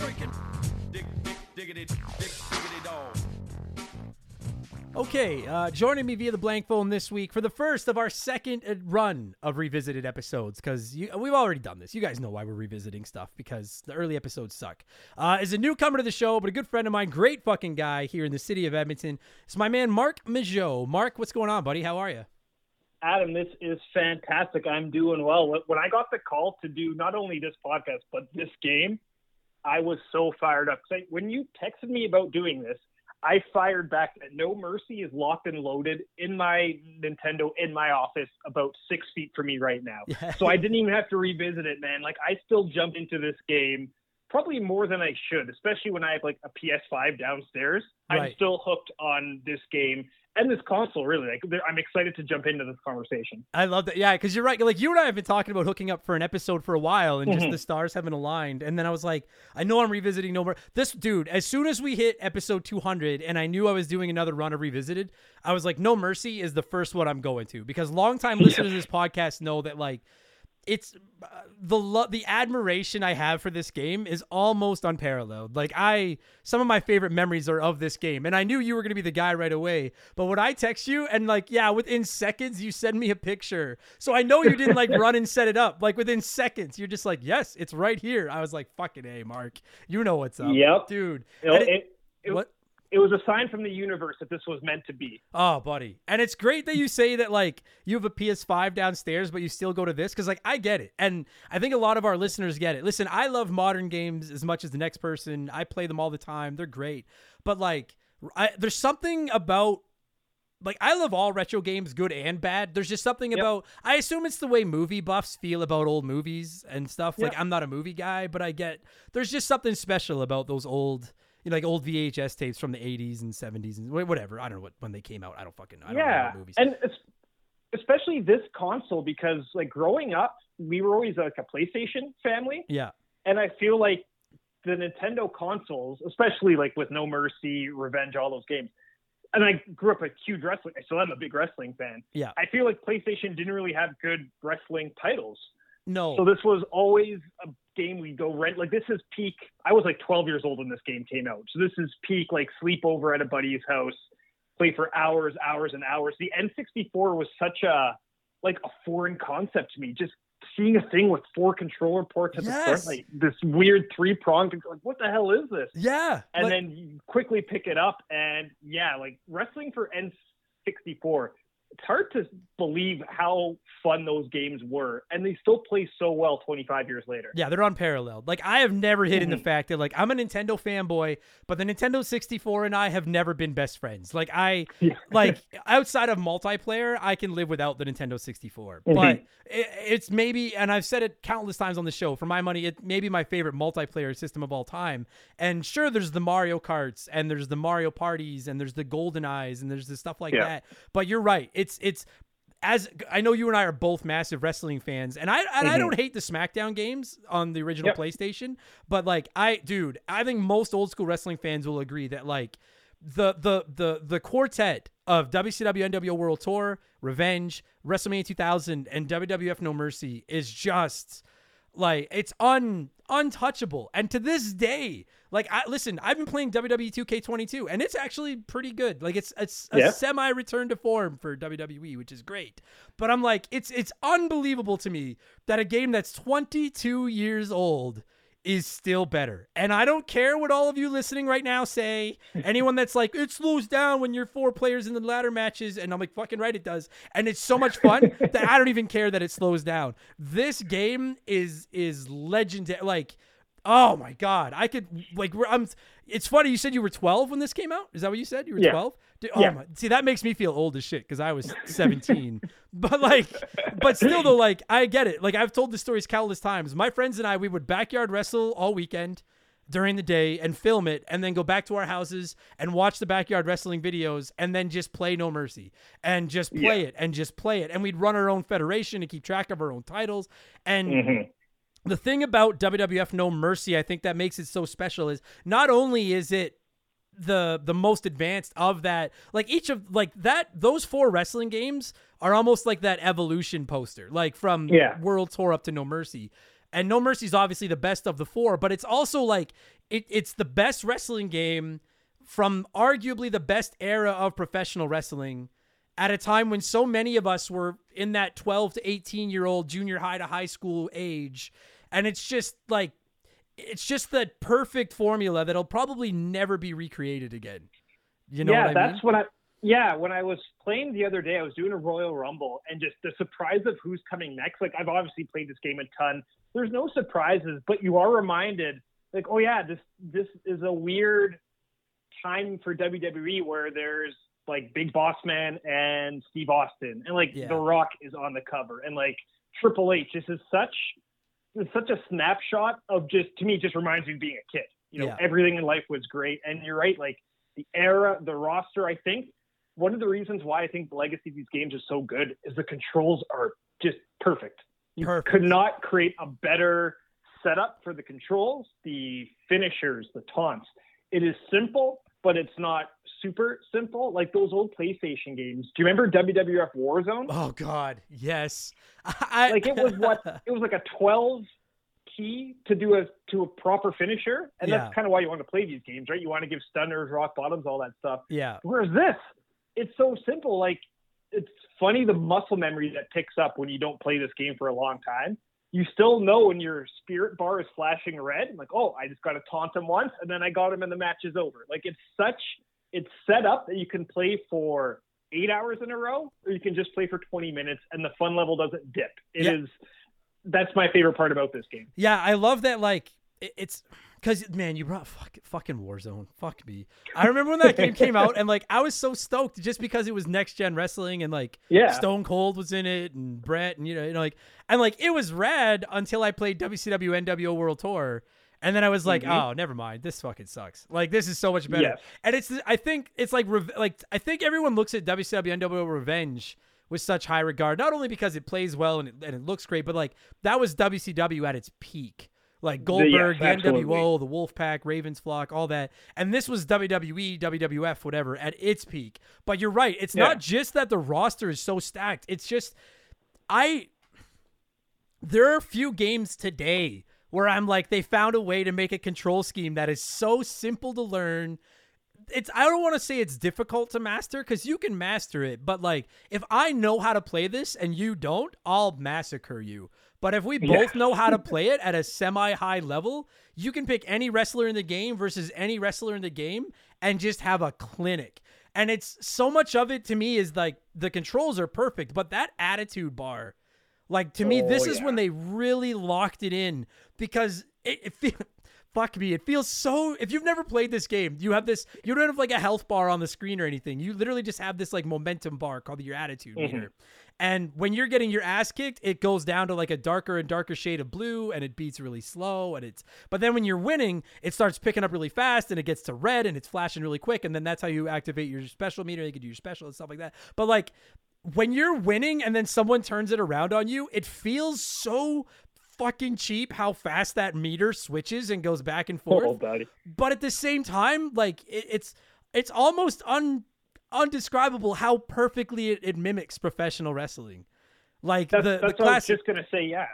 Breaking. Dick, dick, diggity, dick, diggity dog. Okay, uh, joining me via the blank phone this week for the first of our second uh, run of revisited episodes, because we've already done this. You guys know why we're revisiting stuff because the early episodes suck. Uh, is a newcomer to the show, but a good friend of mine, great fucking guy here in the city of Edmonton. It's my man Marc Majeau. Mark, what's going on, buddy? How are you? Adam, this is fantastic. I'm doing well. When- When I got the call to do not only this podcast but this game, I was so fired up. I- when you texted me about doing this, I fired back that No Mercy is locked and loaded in my Nintendo in my office about six feet from me right now. So I didn't even have to revisit it, man. Like I still jumped into this game probably more than I should, especially when I have like a PS5 downstairs. I'm still hooked on this game and this console. Really, like I'm excited to jump into this conversation. I love that. Yeah, because you're right. Like you and I have been talking about hooking up for an episode for a while, and just Mhm. the stars haven't aligned. And then I was like, I know I'm revisiting no more. This dude, as soon as we hit episode 200, and I knew I was doing another run of revisited, I was like, No Mercy is the first one I'm going to because longtime listeners to this podcast know that like it's uh, the lo- the admiration I have for this game is almost unparalleled. Like I, some of my favorite memories are of this game, and I knew you were gonna be the guy right away. But when I text you and like, yeah, within seconds you send me a picture, so I know you didn't like run and set it up. Like within seconds, you're just like, yes, it's right here. I was like, fucking a, Marc, you know what's up, Yep. dude. It- it, it, what? It was a sign from the universe that this was meant to be. Oh, buddy. And it's great that you say that like you have a PS5 downstairs, but you still go to this because like I get it. And I think a lot of our listeners get it. Listen, I love modern games as much as the next person. I play them all the time. They're great. But like I, there's something about like I love all retro games, good and bad. There's just something Yep. about I assume it's the way movie buffs feel about old movies and stuff. Like I'm not a movie guy, but I get there's just something special about those old you know, like old VHS tapes from the 80s and 70s and whatever. I don't know what when they came out. I don't fucking know. I don't know yeah, movies. and especially this console because like growing up, we were always like a PlayStation family, yeah. and I feel like the Nintendo consoles, especially like with No Mercy, Revenge, all those games. And I grew up a huge wrestling. I still am a big wrestling fan. Yeah. I feel like PlayStation didn't really have good wrestling titles. No. So this was always a game we'd go rent. Like this is peak. I was like 12 years old when this game came out. So this is peak like sleepover at a buddy's house, play for hours, hours and hours. The N64 was such a like a foreign concept to me. Just seeing a thing with four controller ports at the front, like this weird three prong. Like what the hell is this? yeah. And like- then you quickly pick it up, and yeah, like wrestling for N64. It's hard to believe how fun those games were, and they still play so well 25 years later. Yeah, they're unparalleled. Like I have never hidden the Mhm. fact that like I'm a Nintendo fanboy, but the Nintendo 64 and I have never been best friends. Like I Yeah. like outside of multiplayer, I can live without the Nintendo 64. Mhm. But it, it's maybe and I've said it countless times on the show, for my money, it may be my favorite multiplayer system of all time. And sure there's the Mario Karts and there's the Mario parties and there's the Golden Eyes and there's the stuff like Yeah. that. But you're right. It's it's as I know you and I are both massive wrestling fans, and I and I Mhm. don't hate the SmackDown games on the original Yep. PlayStation, but like I, dude, I think most old school wrestling fans will agree that like the the the the quartet of WCW NWO World Tour, Revenge, WrestleMania 2000, and WWF No Mercy is just like it's un untouchable. And to this day, like I listen, I've been playing WWE 2K22 and it's actually pretty good. Like it's it's a Yeah. semi return to form for WWE, which is great. But I'm like it's it's unbelievable to me that a game that's 22 years old is still better. And I don't care what all of you listening right now say. Anyone that's like, it slows down when you're four players in the ladder matches. And I'm like, fucking right, it does. And it's so much fun that I don't even care that it slows down. This game is is legendary. Like, oh my God. I could like I'm it's funny, you said you were 12 when this came out. Is that what you said? You were Yeah. 12? Dude, oh Yeah. my see, that makes me feel old as shit because I was 17. but like, but still though, like I get it. Like I've told the stories countless times. My friends and I, we would backyard wrestle all weekend during the day and film it and then go back to our houses and watch the backyard wrestling videos and then just play no mercy and just play Yeah. it and just play it and we'd run our own federation to keep track of our own titles and Mhm. The thing about WWF No Mercy, I think that makes it so special is not only is it the the most advanced of that. Like each of like that those four wrestling games are almost like that evolution poster, like from Yeah. World Tour up to No Mercy. And No Mercy is obviously the best of the four, but it's also like it, it's the best wrestling game from arguably the best era of professional wrestling at a time when so many of us were in that 12 to 18 year old junior high to high school age. And it's just like, it's just the perfect formula that'll probably never be recreated again. You know yeah, what I that's mean? what I. Yeah, when I was playing the other day, I was doing a Royal Rumble, and just the surprise of who's coming next. Like I've obviously played this game a ton. There's no surprises, but you are reminded, like, oh yeah, this this is a weird time for WWE where there's like Big Boss Man and Steve Austin, and like Yeah. The Rock is on the cover, and like Triple H. This is such this is such a snapshot of just to me, just reminds me of being a kid. You know, Yeah. everything in life was great, and you're right, like the era, the roster. I think one of the reasons why I think the legacy of these games is so good is the controls are just perfect. You Perfect. could not create a better setup for the controls, the finishers, the taunts. It is simple, but it's not super simple. Like those old PlayStation games. Do you remember WWF Warzone? Oh God, yes. I, Like it was what it was like a 12 key to do a to a proper finisher, and Yeah. that's kind of why you want to play these games, right? You want to give stunners, rock bottoms, all that stuff. yeah, Whereas this, it's so simple. Like it's funny the muscle memory that picks up when you don't play this game for a long time. You still know when your spirit bar is flashing red, like, oh, I just got to taunt him once, and then I got him, and the match is over. Like it's such, it's set up that you can play for eight hours in a row, or you can just play for 20 minutes, and the fun level doesn't dip. It is. Yeah. That's my favorite part about this game. yeah. I love that. Like it- it's because man, you brought fuck, fucking Warzone. Fuck me. I remember when that game came out, and like I was so stoked just because it was next gen wrestling, and like Yeah. Stone Cold was in it, and Bret, and you know, you know, like and like it was rad until I played WCW NWO World Tour. And then I was like, Mhm. "Oh, never mind. This fucking sucks. Like, this is so much better." Yes. And it's, I think it's like, like I think everyone looks at WCW NWO Revenge with such high regard, not only because it plays well and it, and it looks great, but like that was WCW at its peak. Like Goldberg, the, absolutely. NWO, the Wolfpack, Ravens Flock, all that. And this was WWE, WWF, whatever, at its peak. But you're right. It's Yeah. not just that the roster is so stacked. It's just, I, there are a few games today where I'm like, they found a way to make a control scheme that is so simple to learn. It's I don't want to say it's difficult to master because you can master it, but like if I know how to play this and you don't, I'll massacre you. But if we both Yeah. know how to play it at a semi high level, you can pick any wrestler in the game versus any wrestler in the game and just have a clinic. And it's so much of it to me is like the controls are perfect, but that attitude bar, like to me, Oh, this is when they really locked it in because it, it feel, fuck me, it feels so. If you've never played this game, you have this. You don't have like a health bar on the screen or anything. You literally just have this like momentum bar called your attitude Mm-hmm. meter. And when you're getting your ass kicked, it goes down to like a darker and darker shade of blue, and it beats really slow. And it's but then when you're winning, it starts picking up really fast, and it gets to red, and it's flashing really quick, and then that's how you activate your special meter. You can do your special and stuff like that. But like when you're winning and then someone turns it around on you, it feels so fucking cheap how fast that meter switches and goes back and forth. Oh. But at the same time, like it, it's it's almost un undescribable how perfectly it, it mimics professional wrestling. Like That's, the that's the what I was classic just gonna say. Yeah,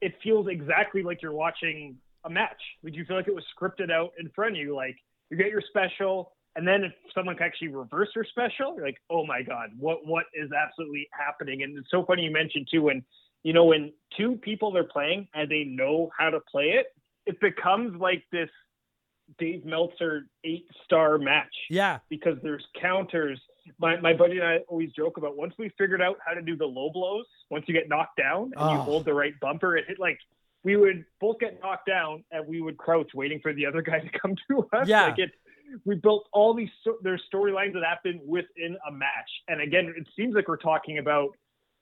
it feels exactly like you're watching a match. Would you feel like it was scripted out in front of you? Like you get your special, and then if someone can actually reverse your special, you're like, oh my god, what what is absolutely happening? And it's so funny you mentioned too when you know when two people are playing and they know how to play it, it becomes like this Dave Meltzer eight star match yeah because there's counters. My my buddy and I always joke about once we figured out how to do the low blows, once you get knocked down and you Oh. hold the right bumper, it hit like we would both get knocked down and we would crouch waiting for the other guy to come to us. Yeah. Like it, we built all these so, there's storylines that happen within a match. And again, it seems like we're talking about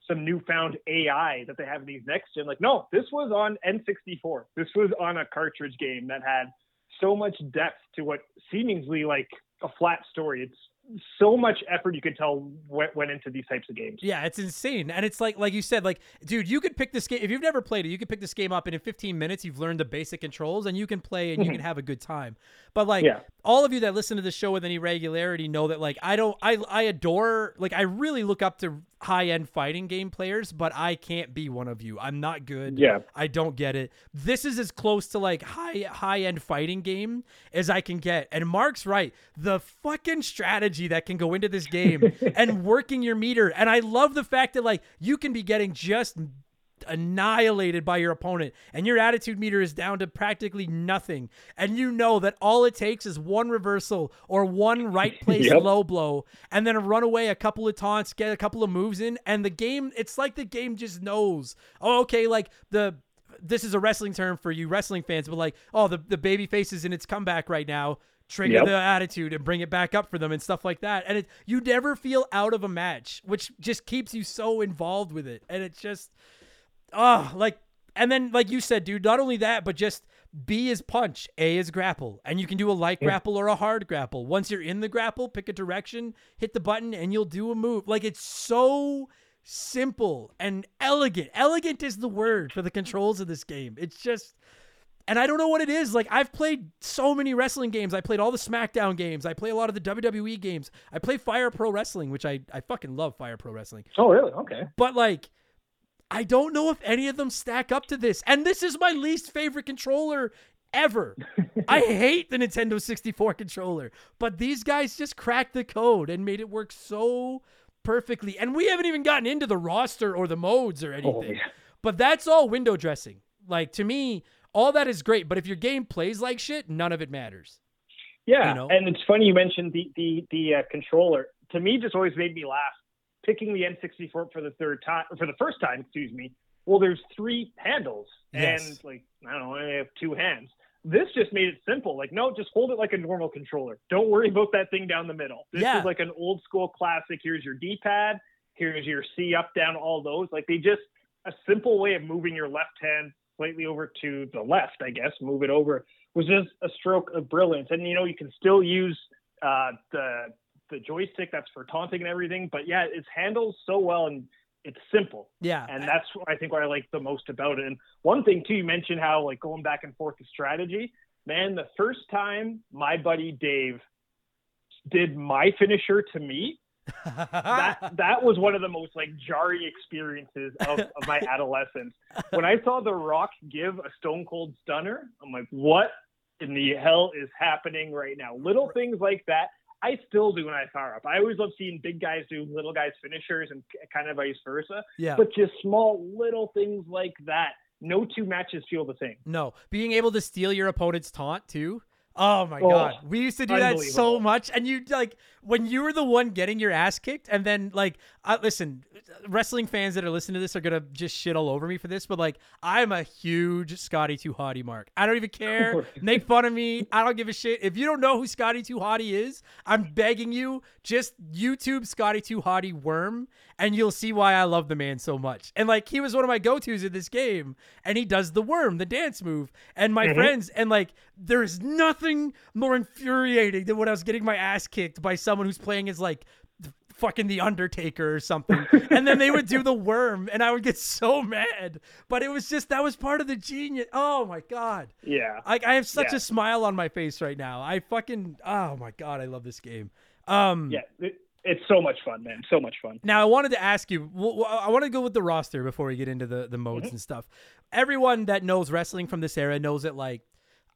some newfound AI that they have in these next gen. Like, no, this was on N64. This was on a cartridge game that had so much depth to what seemingly like a flat story. It's so much effort you could tell went, went into these types of games. Yeah, it's insane. And it's like like you said, like, dude, you could pick this game if you've never played it, you could pick this game up and in 15 minutes you've learned the basic controls and you can play and you can have a good time. But like Yeah. All of you that listen to the show with any regularity know that like I don't I I adore like I really look up to high end fighting game players, but I can't be one of you. I'm not good. Yeah. I don't get it. This is as close to like high high end fighting game as I can get. And Marc's right. The fucking strategy that can go into this game and working your meter. And I love the fact that like you can be getting just annihilated by your opponent and your attitude meter is down to practically nothing and you know that all it takes is one reversal or one right place Yep. low blow and then a run away a couple of taunts get a couple of moves in and the game it's like the game just knows oh okay like the this is a wrestling term for you wrestling fans but like oh the, the baby face is in its comeback right now trigger Yep. the attitude and bring it back up for them and stuff like that and it you never feel out of a match which just keeps you so involved with it and it's just oh, like, and then like you said, dude, not only that, but just B is punch, A is grapple, and you can do a light grapple or a hard grapple. Once you're in the grapple, pick a direction, hit the button, and you'll do a move. Like it's so simple and elegant. Elegant is the word for the controls of this game. It's just. And I don't know what it is. Like I've played so many wrestling games. I played all the SmackDown games. I play a lot of the WWE games. I play Fire Pro Wrestling, which I I fucking love Fire Pro Wrestling. Oh, really? Okay. But like, I don't know if any of them stack up to this. And this is my least favorite controller ever. I hate the Nintendo 64 controller. But these guys just cracked the code and made it work so perfectly. And we haven't even gotten into the roster or the modes or anything. yeah. But that's all window dressing. Like to me, all that is great. But if your game plays like shit, none of it matters. Yeah, You know? and it's funny you mentioned the the the uh, controller. To me, just always made me laugh. Picking the N64 for the third time, for the first time, excuse me. Well, there's three handles, Yes. and like I don't know, I have two hands. This just made it simple. Like, no, just hold it like a normal controller. Don't worry about that thing down the middle. This Yeah. is like an old school classic. Here's your D-pad. Here's your C up, down, all those. Like they just a simple way of moving your left hand slightly over to the left, I guess, move it over was just a stroke of brilliance. And you know, you can still use uh, the the joystick that's for taunting and everything, but yeah, it's handled so well and it's simple. Yeah. And that's what I think what I like the most about it. And one thing too, you mentioned how like going back and forth with strategy. Man, the first time my buddy Dave did my finisher to me, that that was one of the most like jarring experiences of, of my adolescence. When I saw The Rock give a Stone Cold Stunner, I'm like, what in the hell is happening right now? Little things like that. I still do when I fire up. I always love seeing big guys do little guys finishers and kind of vice versa. yeah. But just small little things like that. No two matches feel the same. No, being able to steal your opponent's taunt too. Oh my Oh, god, we used to do that so much, and you like when you were the one getting your ass kicked, and then like, uh, listen, wrestling fans that are listening to this are gonna just shit all over me for this, but like, I'm a huge Scotty 2 Hotty mark. I don't even care. Make fun of me. I don't give a shit. If you don't know who Scotty 2 Hotty is, I'm begging you, just YouTube Scotty 2 Hotty Worm, and you'll see why I love the man so much. And like, he was one of my go tos in this game, and he does the worm, the dance move, and my friends, and like, there's nothing more infuriating than when I was getting my ass kicked by someone who's playing as like fucking the Undertaker or something, and then they would do the worm, and I would get so mad. But it was just that was part of the genius. Oh my god. Yeah. Like I have such Yeah. a smile on my face right now. I fucking oh my god, I love this game. Um Yeah. It, it's so much fun, man. So much fun. now I wanted to ask you. i want to go with the roster before we get into the the modes and stuff. Everyone that knows wrestling from this era knows that like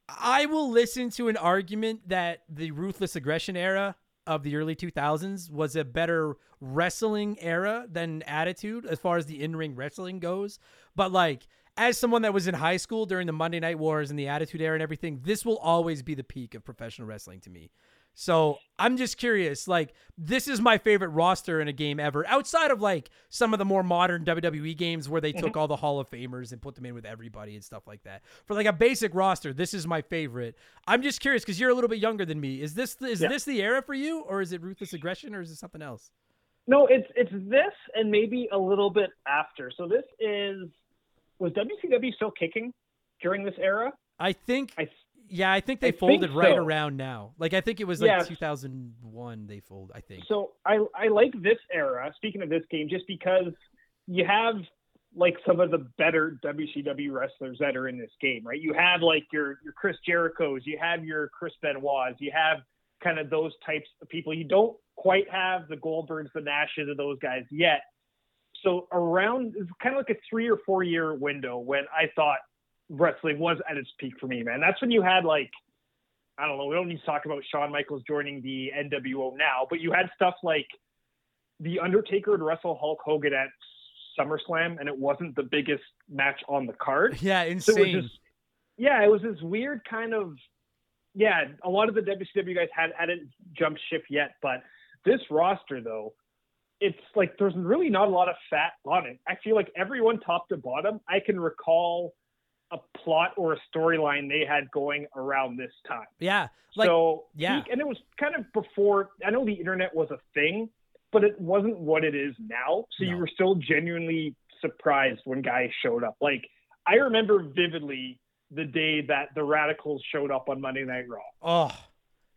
I will listen to an argument that the ruthless aggression era of the early 2000s was a better wrestling era than attitude as far as the in-ring wrestling goes. But like as someone that was in high school during the Monday Night Wars and the Attitude Era and everything, this will always be the peak of professional wrestling to me. So I'm just curious, like this is my favorite roster in a game ever, outside of like some of the more modern WWE games where they took mm-hmm. all the Hall of Famers and put them in with everybody and stuff like that. For like a basic roster, this is my favorite. I'm just curious because you're a little bit younger than me. Is this is Yeah. this the era for you, or is it Ruthless Aggression, or is it something else? No, it's it's this and maybe a little bit after. So this is was WCW still kicking during this era? I think I Yeah, I think they I think folded right around now. Like I think it was like Yeah. 2001 they fold. I think. So I I like this era. Speaking of this game, just because you have like some of the better WCW wrestlers that are in this game, right? You have like your your Chris Jericho's, you have your Chris Benoit's, you have kind of those types of people. You don't quite have the Goldbergs, the Nashes, of those guys yet. So around it's kind of like a three or four year window when I thought wrestling was at its peak for me, man. That's when you had like I don't know, we don't need to talk about Shawn Michaels joining the NWO now, but you had stuff like The Undertaker would wrestle Hulk Hogan at SummerSlam, and it wasn't the biggest match on the card. Yeah, So insane. it was just, yeah, it was this weird kind of, yeah, a lot of the WCW guys had, hadn't jumped ship yet, but this roster, though, it's like there's really not a lot of fat on it. I feel like everyone top to bottom, I can recall a plot or a storyline they had going around this time. yeah, like so yeah. and it was kind of before. I know the internet was a thing, but it wasn't what it is now. So you were still genuinely surprised when guys showed up. Like I remember vividly the day that the Radicalz showed up on Monday Night Raw oh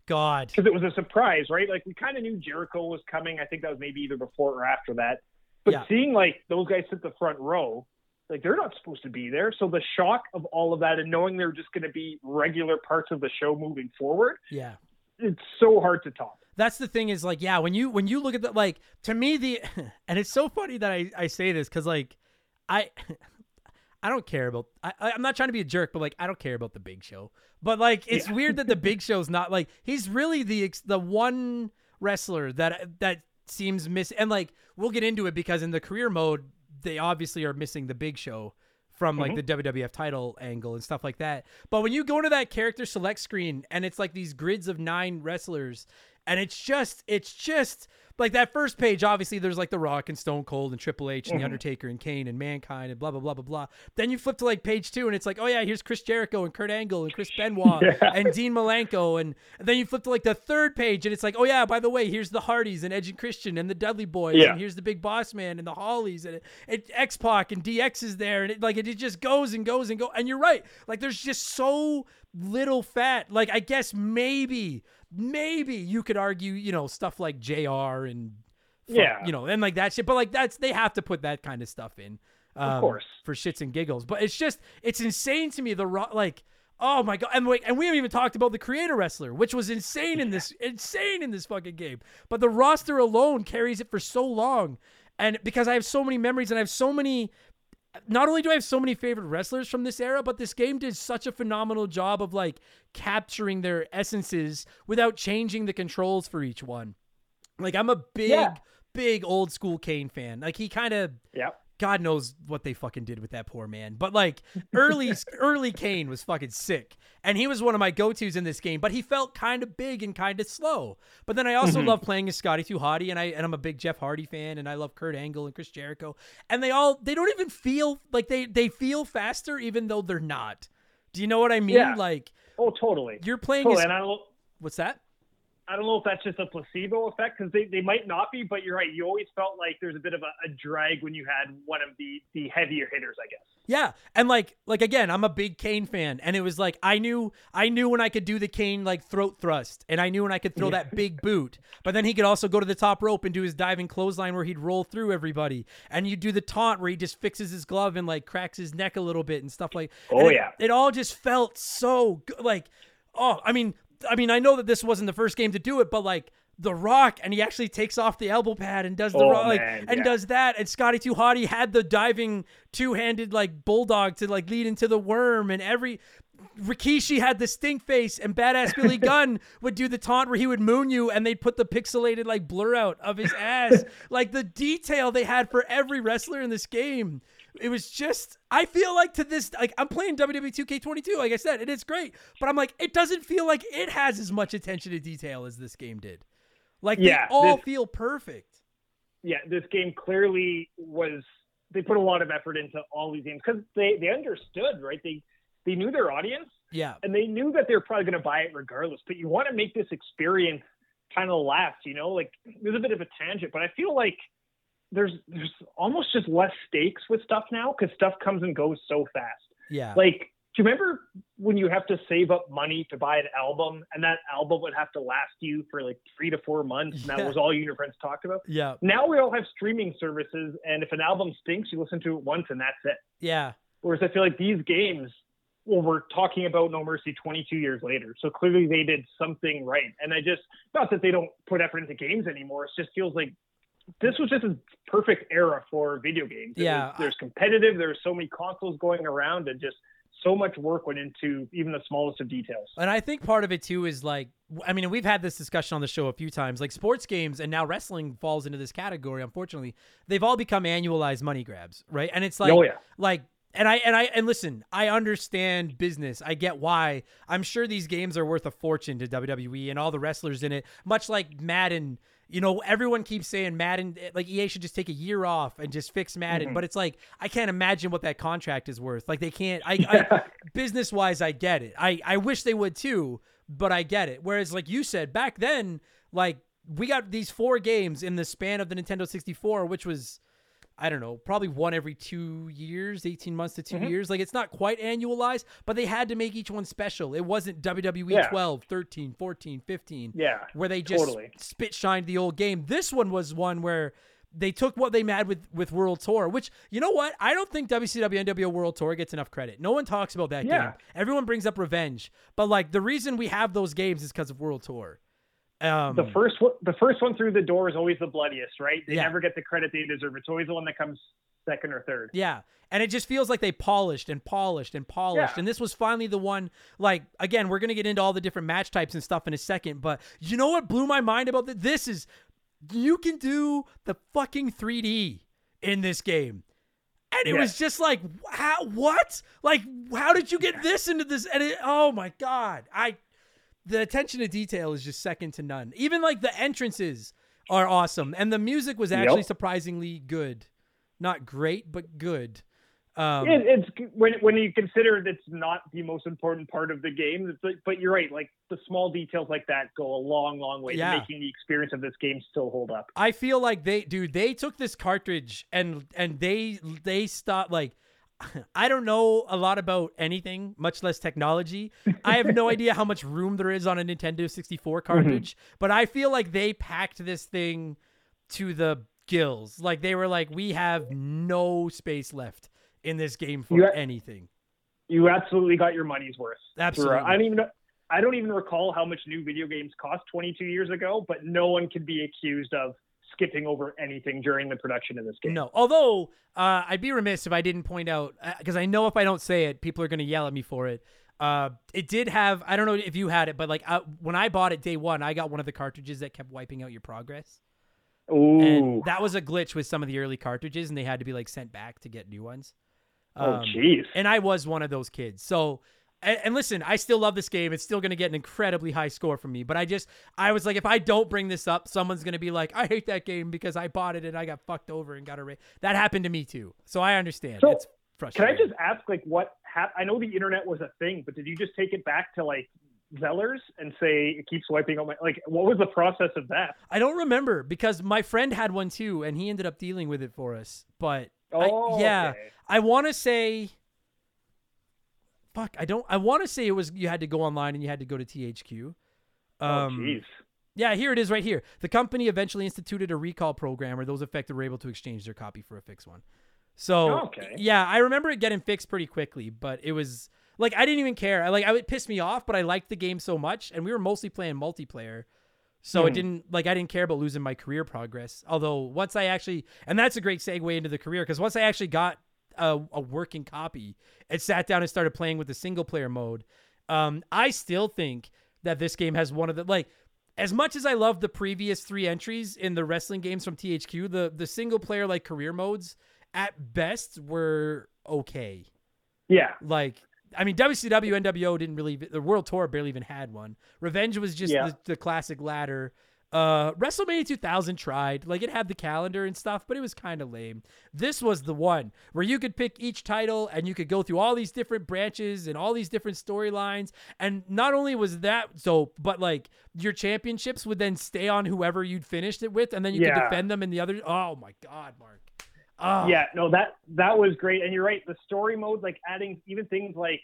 god. because it was a surprise, right? Like we kind of knew Jericho was coming. I think that was maybe either before or after that. But Yeah. seeing like those guys sit the front row, like they're not supposed to be there. So the shock of all of that and knowing they're just going to be regular parts of the show moving forward, Yeah. it's so hard to top. That's the thing is like yeah when you when you look at the like to me the and it's so funny that I I say this because like I I don't care about I I- I'm not trying to be a jerk but like I don't care about the Big Show but like it's Yeah. weird that the Big Show's not like he's really the ex- the one wrestler that that seems miss and like we'll get into it because in the career mode they obviously are missing the Big Show from like mm-hmm. the WWF title angle and stuff like that. But when you go into that character select screen and it's like these grids of nine wrestlers and it's just it's just like that first page obviously there's like the rock and stone cold and triple h and the mm-hmm. undertaker and kane and mankind and blah blah blah blah blah then you flip to like page two and it's like oh yeah here's chris jericho and kurt angle and chris benoit Yeah. and dean malenko and, and then you flip to like the third page and it's like oh yeah by the way here's the hardys and edge and christian and the dudley boys Yeah. and here's the big boss man and the hollies and, it, x-pac and dx is there and it like it, it just goes and goes and go and you're right like there's just so little fat like i guess maybe maybe you could argue, you know, stuff like JR and Yeah. you know, and like that shit. But like that's they have to put that kind of stuff in, um, course. for shits and giggles. But it's just it's insane to me the like. Oh my god! And wait, and we haven't even talked about the creator wrestler, which was insane in this insane in this fucking game. But the roster alone carries it for so long, and because I have so many memories and I have so many not only do I have so many favorite wrestlers from this era, but this game did such a phenomenal job of like capturing their essences without changing the controls for each one. Like I'm a big, Yeah. big old school Kane fan. Like he kind of Yeah. God knows what they fucking did with that poor man. But like early early Kane was fucking sick. And he was one of my go-tos in this game, but he felt kind of big and kind of slow. But then I also mm-hmm. love playing as Scotty 2 Hotty and I and I'm a big Jeff Hardy fan and I love Kurt Angle and Chris Jericho. And they all they don't even feel like they they feel faster even though they're not. Do you know what I mean? Yeah. Like Oh, totally. you're playing Totally. as And I what's that? I don't know if that's just a placebo effect because they, they might not be, but you're right. You always felt like there's a bit of a, a drag when you had one of the the heavier hitters, I guess. Yeah, and like like again, I'm a big Kane fan, and it was like I knew I knew when I could do the Kane like throat thrust, and I knew when I could throw that big boot. But then he could also go to the top rope and do his diving clothesline where he'd roll through everybody, and you do the taunt where he just fixes his glove and like cracks his neck a little bit and stuff like. Oh, and it- yeah. it all just felt so good. Like, oh, I mean, I mean, I know that this wasn't the first game to do it, but like. The Rock, and he actually takes off the elbow pad and does the Oh, rock, like, man, and yeah. does that. And Scotty 2 Hotty had the diving two-handed like bulldog to like lead into the worm, and every Rikishi had the stink face, and Badass Billy Gunn would do the taunt where he would moon you, and they'd put the pixelated like blur out of his ass. like the detail they had for every wrestler in this game. It was just, I feel like to this, like I'm playing WWE 2K22, like I said, it is great, but I'm like, it doesn't feel like it has as much attention to detail as this game did. Like Yeah, they all this- feel perfect. Yeah, this game clearly was. They put a lot of effort into all these games because they they understood, right? They they knew their audience Yeah. and they knew that they were probably going to buy it regardless. But you want to make this experience kind of last, you know? Like there's a bit of a tangent, but I feel like there's there's almost just less stakes with stuff now because stuff comes and goes so fast. Yeah. Like do you remember when you have to save up money to buy an album and that album would have to last you for like three to four months and that was all you and your friends talked about? Yeah. Now we all have streaming services and if an album stinks, you listen to it once and that's it. Yeah. Whereas I feel like these games, well, we're talking about No Mercy 22 years later. So clearly they did something right. And I just, not that they don't put effort into games anymore, it just feels like this was just a perfect era for video games. It Yeah, was- there's competitive, there's so many consoles going around and just so much work went into even the smallest of details. And I think part of it too is like, I mean, we've had this discussion on the show a few times. Like sports games and now wrestling falls into this category. Unfortunately, they've all become annualized money grabs, right? And it's oh, like, Oh, yeah. like, and I and I and listen, I understand business. I get why. I'm sure these games are worth a fortune to WWE and all the wrestlers in it. Much like Madden. You know, everyone keeps saying Madden, like EA should just take a year off and just fix Madden. Mm-hmm. But it's like I can't imagine what that contract is worth. Like they can't. I, I business wise, I get it. I I wish they would too, but I get it. Whereas, like you said back then, like we got these four games in the span of the Nintendo 64, which was. I don't know, probably one every two years, 18 months to 2 Mm-hmm. years. Like it's not quite annualized, but they had to make each one special. It wasn't WWE Yeah. 12, 13, 14, 15 Yeah. where they just totally. spit shined the old game. This one was one where they took what they mad with with World Tour, which you know what? I don't think WCW NWO World Tour gets enough credit. No one talks about that Yeah. game. Everyone brings up Revenge, but like the reason we have those games is because of World Tour. Um, The first one, the first one through the door is always the bloodiest, right? They Yeah. never get the credit they deserve. It's always the one that comes second or third. Yeah. And it just feels like they polished and polished and polished. Yeah. And this was finally the one, like, again, we're going to get into all the different match types and stuff in a second. But you know what blew my mind about this? This is, you can do the fucking 3D in this game. And it Yeah. was just like, how, what? Like, how did you get this into this? And it, oh my God. I, the attention to detail is just second to none. Even like the entrances are awesome. And the music was actually Yep. surprisingly good not great, but good. Um, It, it's when when you consider it's not the most important part of the game. Like, but you're right. Like the small details like that go a long, long way Yeah. to making the experience of this game still hold up. I feel like they, dude, they took this cartridge and and they they stopped like. I don't know a lot about anything, much less technology. I have no idea how much room there is on a Nintendo 64 mm-hmm. cartridge, but I feel like they packed this thing to the gills. Like they were like, we have no space left in this game for You anything. You absolutely got your money's worth. Absolutely. I don't even. know- I don't even recall how much new video games cost 22 years ago, but no one can be accused of skipping over anything during the production of this game. No, although uh, I'd be remiss if I didn't point out because I know if I don't say it, people are going to yell at me for it. Uh, it did have I don't know if you had it, but like uh, when I bought it day one, I got one of the cartridges that kept wiping out your progress, Ooh. and that was a glitch with some of the early cartridges, and they had to be like sent back to get new ones. oh, Um, jeez. and I was one of those kids. So, and, and listen, I still love this game. It's still going to get an incredibly high score from me. But I just, I was like, if I don't bring this up, someone's going to be like, I hate that game because I bought it and I got fucked over and got a. Ra-. That happened to me too. So I understand. So, it's frustrating. Can. I just ask, like, what hap- I know the internet was a thing, but did you just take it back to like Zellers and say it keeps wiping out my like? What was the process of that? I don't remember because my friend had one too, and he ended up dealing with it for us. But Oh, I, yeah, okay. I want to say. Fuck, I don't. I want to say it was you had to go online and you had to go to THQ. Oh, Um, jeez. Yeah, here it is right here. The company eventually instituted a recall program where those affected were able to exchange their copy for a fixed one. So, Okay. yeah, I remember it getting fixed pretty quickly, but it was like I didn't even care. I like I would piss me off, but I liked the game so much and we were mostly playing multiplayer. So it Hmm. didn't like I didn't care about losing my career progress. Although once I actually and that's a great segue into the career because once I actually got a, a working copy and sat down and started playing with the single player mode, um, I still think that this game has one of the like as much as I love the previous three entries in the wrestling games from THQ, the the single player like career modes at best were okay. Yeah. Like I mean, WCW NWO didn't really. The World Tour barely even had one. Revenge was just Yeah. the, the classic ladder. Uh, WrestleMania 2000 tried, like it had the calendar and stuff, but it was kind of lame. This was the one where you could pick each title and you could go through all these different branches and all these different storylines. And not only was that so, but like your championships would then stay on whoever you'd finished it with, and then you could defend them in the other. Oh my God, Marc. Oh, Yeah, no, that that was great, and you're right. The story mode, like adding even things like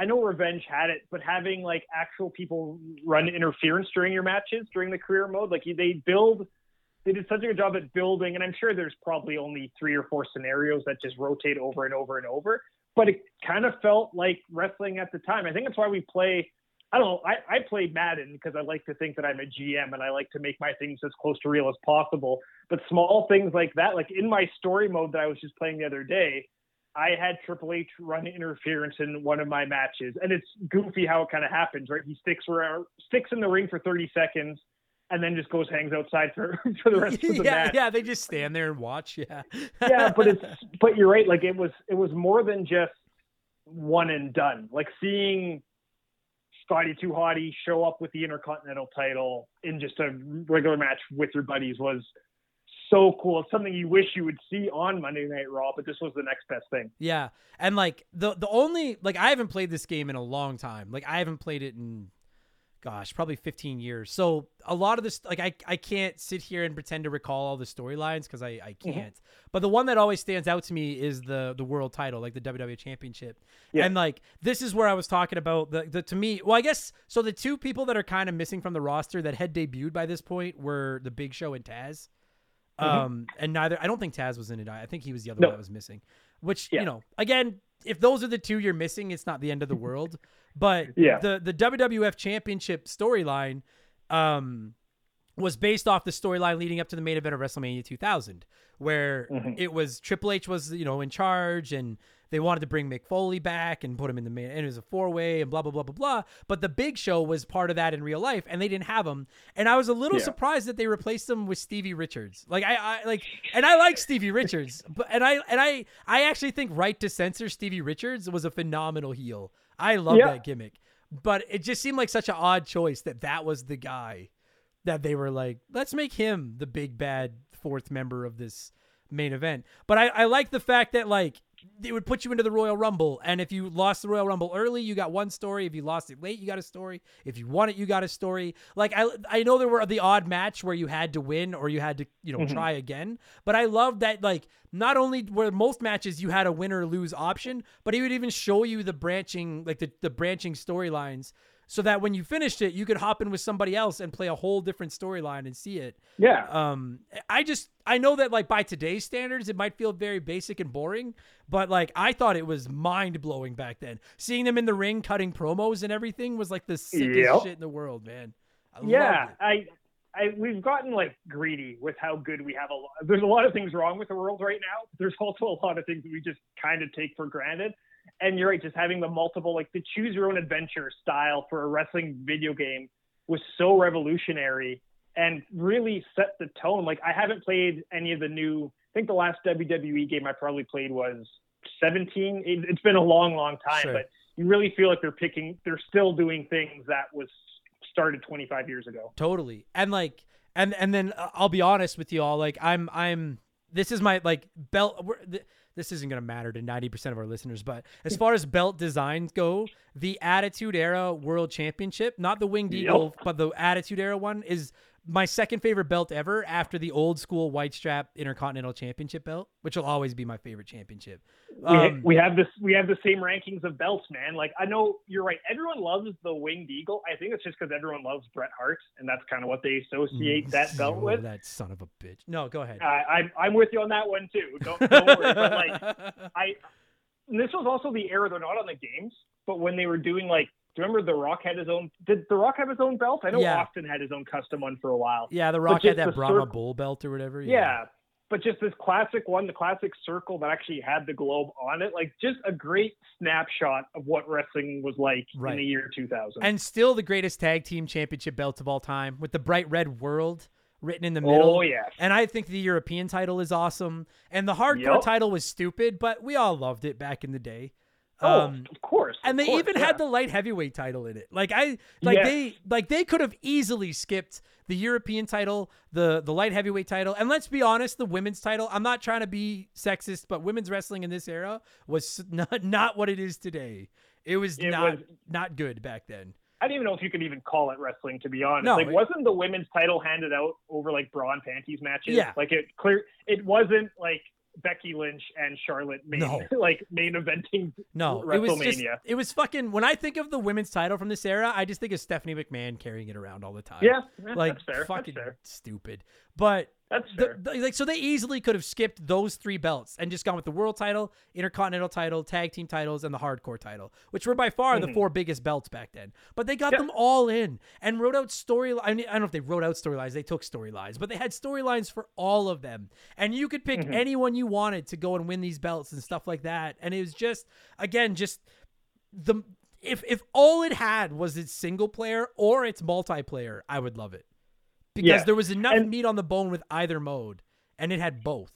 I know Revenge had it, but having like actual people run interference during your matches during the career mode, like they build, they did such a good job at building, and I'm sure there's probably only three or four scenarios that just rotate over and over and over, but it kind of felt like wrestling at the time. I think that's why we play. I don't know. I, I play Madden because I like to think that I'm a GM and I like to make my things as close to real as possible. But small things like that, like in my story mode that I was just playing the other day, I had Triple H run interference in one of my matches, and it's goofy how it kind of happens, right? He sticks around, sticks in the ring for 30 seconds, and then just goes hangs outside for, for the rest of the yeah, match. yeah, they just stand there and watch. Yeah, yeah, but it's but you're right. Like it was it was more than just one and done. Like seeing Scotty 2 Hotty show up with the Intercontinental title in just a regular match with your buddies was so cool. It's something you wish you would see on Monday Night Raw, but this was the next best thing. Yeah, and like the the only like I haven't played this game in a long time. Like I haven't played it in gosh, probably 15 years. So a lot of this, like I, I can't sit here and pretend to recall all the storylines because I, I Mm-hmm. can't. But the one that always stands out to me is the the world title, like the WWE Championship. Yeah. And like this is where I was talking about the, the to me. Well, I guess so. The two people that are kind of missing from the roster that had debuted by this point were the Big Show and Taz. Um, and neither I don't think Taz was in it. I think he was the other Mm-hmm. No. one that was missing. Which Yeah. you know, again, if those are the two you're missing, it's not the end of the world. But Yeah. the the WWF Championship storyline, um, was based off the storyline leading up to the main event of WrestleMania 2000, where Mm-hmm. it was Triple H was you know in charge and they wanted to bring Mick Foley back and put him in the main and it was a four way and blah blah blah blah blah. But the Big Show was part of that in real life and they didn't have him. And I was a little Yeah. surprised that they replaced him with Stevie Richards. Like I, I like and I like Stevie Richards, but and I and I I actually think Right to Censor Stevie Richards was a phenomenal heel. I love Yeah. that gimmick. But it just seemed like such an odd choice that that was the guy that they were like, let's make him the big bad fourth member of this main event. But I, I like the fact that like they would put you into the Royal Rumble, and if you lost the Royal Rumble early, you got one story. If you lost it late, you got a story. If you won it, you got a story. Like I I know there were the odd match where you had to win or you had to you know mm-hmm. try again. But I love that like not only were most matches you had a win or lose option, but he would even show you the branching like the the branching storylines so that when you finished it, you could hop in with somebody else and play a whole different storyline and see it. Yeah. Um, I just I know that like by today's standards, it might feel very basic and boring, but like I thought it was mind blowing back then. Seeing them in the ring cutting promos and everything was like the sickest Yep. shit in the world, man. I yeah. I, I, we've gotten like greedy with how good we have. A lot. There's a lot of things wrong with the world right now. There's also a lot of things that we just kind of take for granted. And you're right, just having the multiple, like the choose your own adventure style for a wrestling video game was so revolutionary and really set the tone. Like I haven't played any of the new. I think the last WWE game I probably played was 17. It, it's been a long, long time, Sure. but you really feel like they're picking. They're still doing things that was started 25 years ago. Totally. And like and and then uh, I'll be honest with you all like I'm I'm this is my like belt this isn't going to matter to 90% of our listeners but as far as belt designs go the attitude era world championship not the winged Yep. eagle but the attitude era one is my second favorite belt ever after the old school white strap intercontinental championship belt which will always be my favorite championship. We, um, we have this we have the same rankings of belts man. Like i know you're right. Everyone loves the winged eagle. I think it's just because everyone loves bret hart and that's kind of what they associate that belt oh, with. that son of a bitch. No go ahead. I, I'm, I'm with you on that one too. Don't, don't worry. But like i and this was also the era they're not on the games but when they were doing like do you remember the rock had his own did the rock have his own belt i know Yeah. austin had his own custom one for a while yeah the rock had that brahma bull belt or whatever yeah. But just this classic one, the classic circle that actually had the globe on it, like just a great snapshot of what wrestling was like Right. in the year 2000. and still the greatest tag team championship belts of all time with the bright red world written in the oh, middle. oh yes, And I think the European title is awesome. And the hardcore Yup. title was stupid, but we all loved it back in the day. Oh Um, of course. and they course, even yeah. had the light heavyweight title in it. Like I like Yes. they like they could have easily skipped the European title, the the light heavyweight title, and let's be honest, the women's title. I'm not trying to be sexist, but women's wrestling in this era was not not what it is today. It was It not was- not good back then. I don't even know if you could even call it wrestling to be honest. No, like it- wasn't the women's title handed out over like bra and panties matches? Yeah. Like it clear it wasn't like Becky Lynch and Charlotte main No. like main eventing No, it was just it was fucking. When I think of the women's title from this era, I just think of Stephanie McMahon carrying it around all the time. Yeah, yeah, like that's fair. fucking stupid. But That's the- the- like so they easily could have skipped those three belts and just gone with the world title, intercontinental title, tag team titles, and the hardcore title, which were by far the four biggest belts back then. But they got Mm-hmm. Them all in and wrote out story. I, mean, I don't know if they wrote out storylines; they took storylines, but they had storylines for all of them, and you could pick Mm-hmm. anyone you wanted to go and win these belts and stuff like that. And it was just again just the if if all it had was its single player or its multiplayer, I would love it because Yeah. there was enough And- meat on the bone with either mode, and it had both.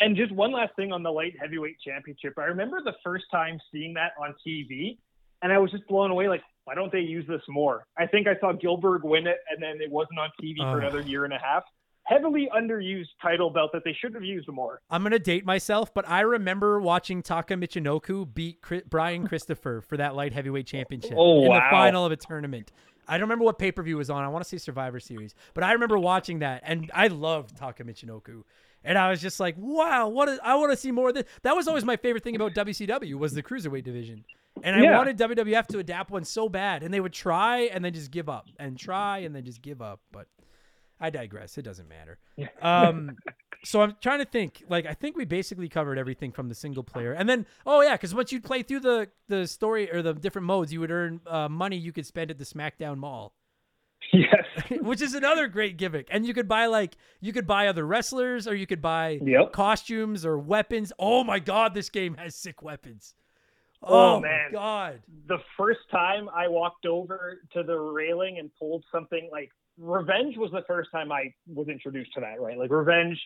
And just one last thing on the light heavyweight championship. I remember the first time seeing that on TV, and I was just blown away. Like, why don't they use this more? I think I saw Gillberg win it, and then it wasn't on TV for another year and a half. Heavily underused title belt that they should have used more. I'm gonna date myself, but I remember watching Taka Michinoku beat Chri- Brian Christopher for that light heavyweight championship Oh, in the final of a tournament. I don't remember what pay per view was on. I want to say Survivor Series, but I remember watching that, and I loved Taka Michinoku. And I was just like, "Wow, what? Is, I want to see more of this." That was always my favorite thing about WCW was the cruiserweight division, and I Yeah. wanted WWF to adapt one so bad, and they would try and then just give up, and try and then just give up. But I digress. It doesn't matter. Um, so I'm trying to think. Like, I think we basically covered everything from the single player, and then oh yeah, because once you play through the the story or the different modes, you would earn uh, money you could spend at the SmackDown Mall, Yes. which is another great gimmick. And you could buy like you could buy other wrestlers, or you could buy Yep. costumes or weapons. Oh my god, this game has sick weapons. Oh, Oh, my man. god. the first time I walked over to the railing and pulled something like Revenge was the first time I was introduced to that, right? Like Revenge,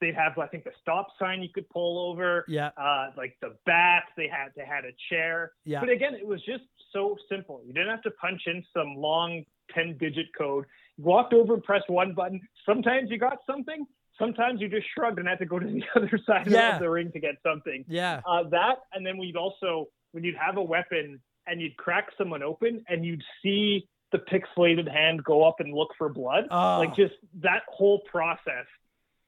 they'd have I think the stop sign you could pull over, Yeah. uh, like the bat, they had they had a chair. Yeah. But again, it was just so simple. You didn't have to punch in some long ten digit code. You walked over and pressed one button. Sometimes you got something. Sometimes you just shrugged and had to go to the other side Yeah. of the ring to get something Yeah. uh, that, and then we'd also when you'd have a weapon and you'd crack someone open and you'd see the pixelated hand go up and look for blood. Oh. Like just that whole process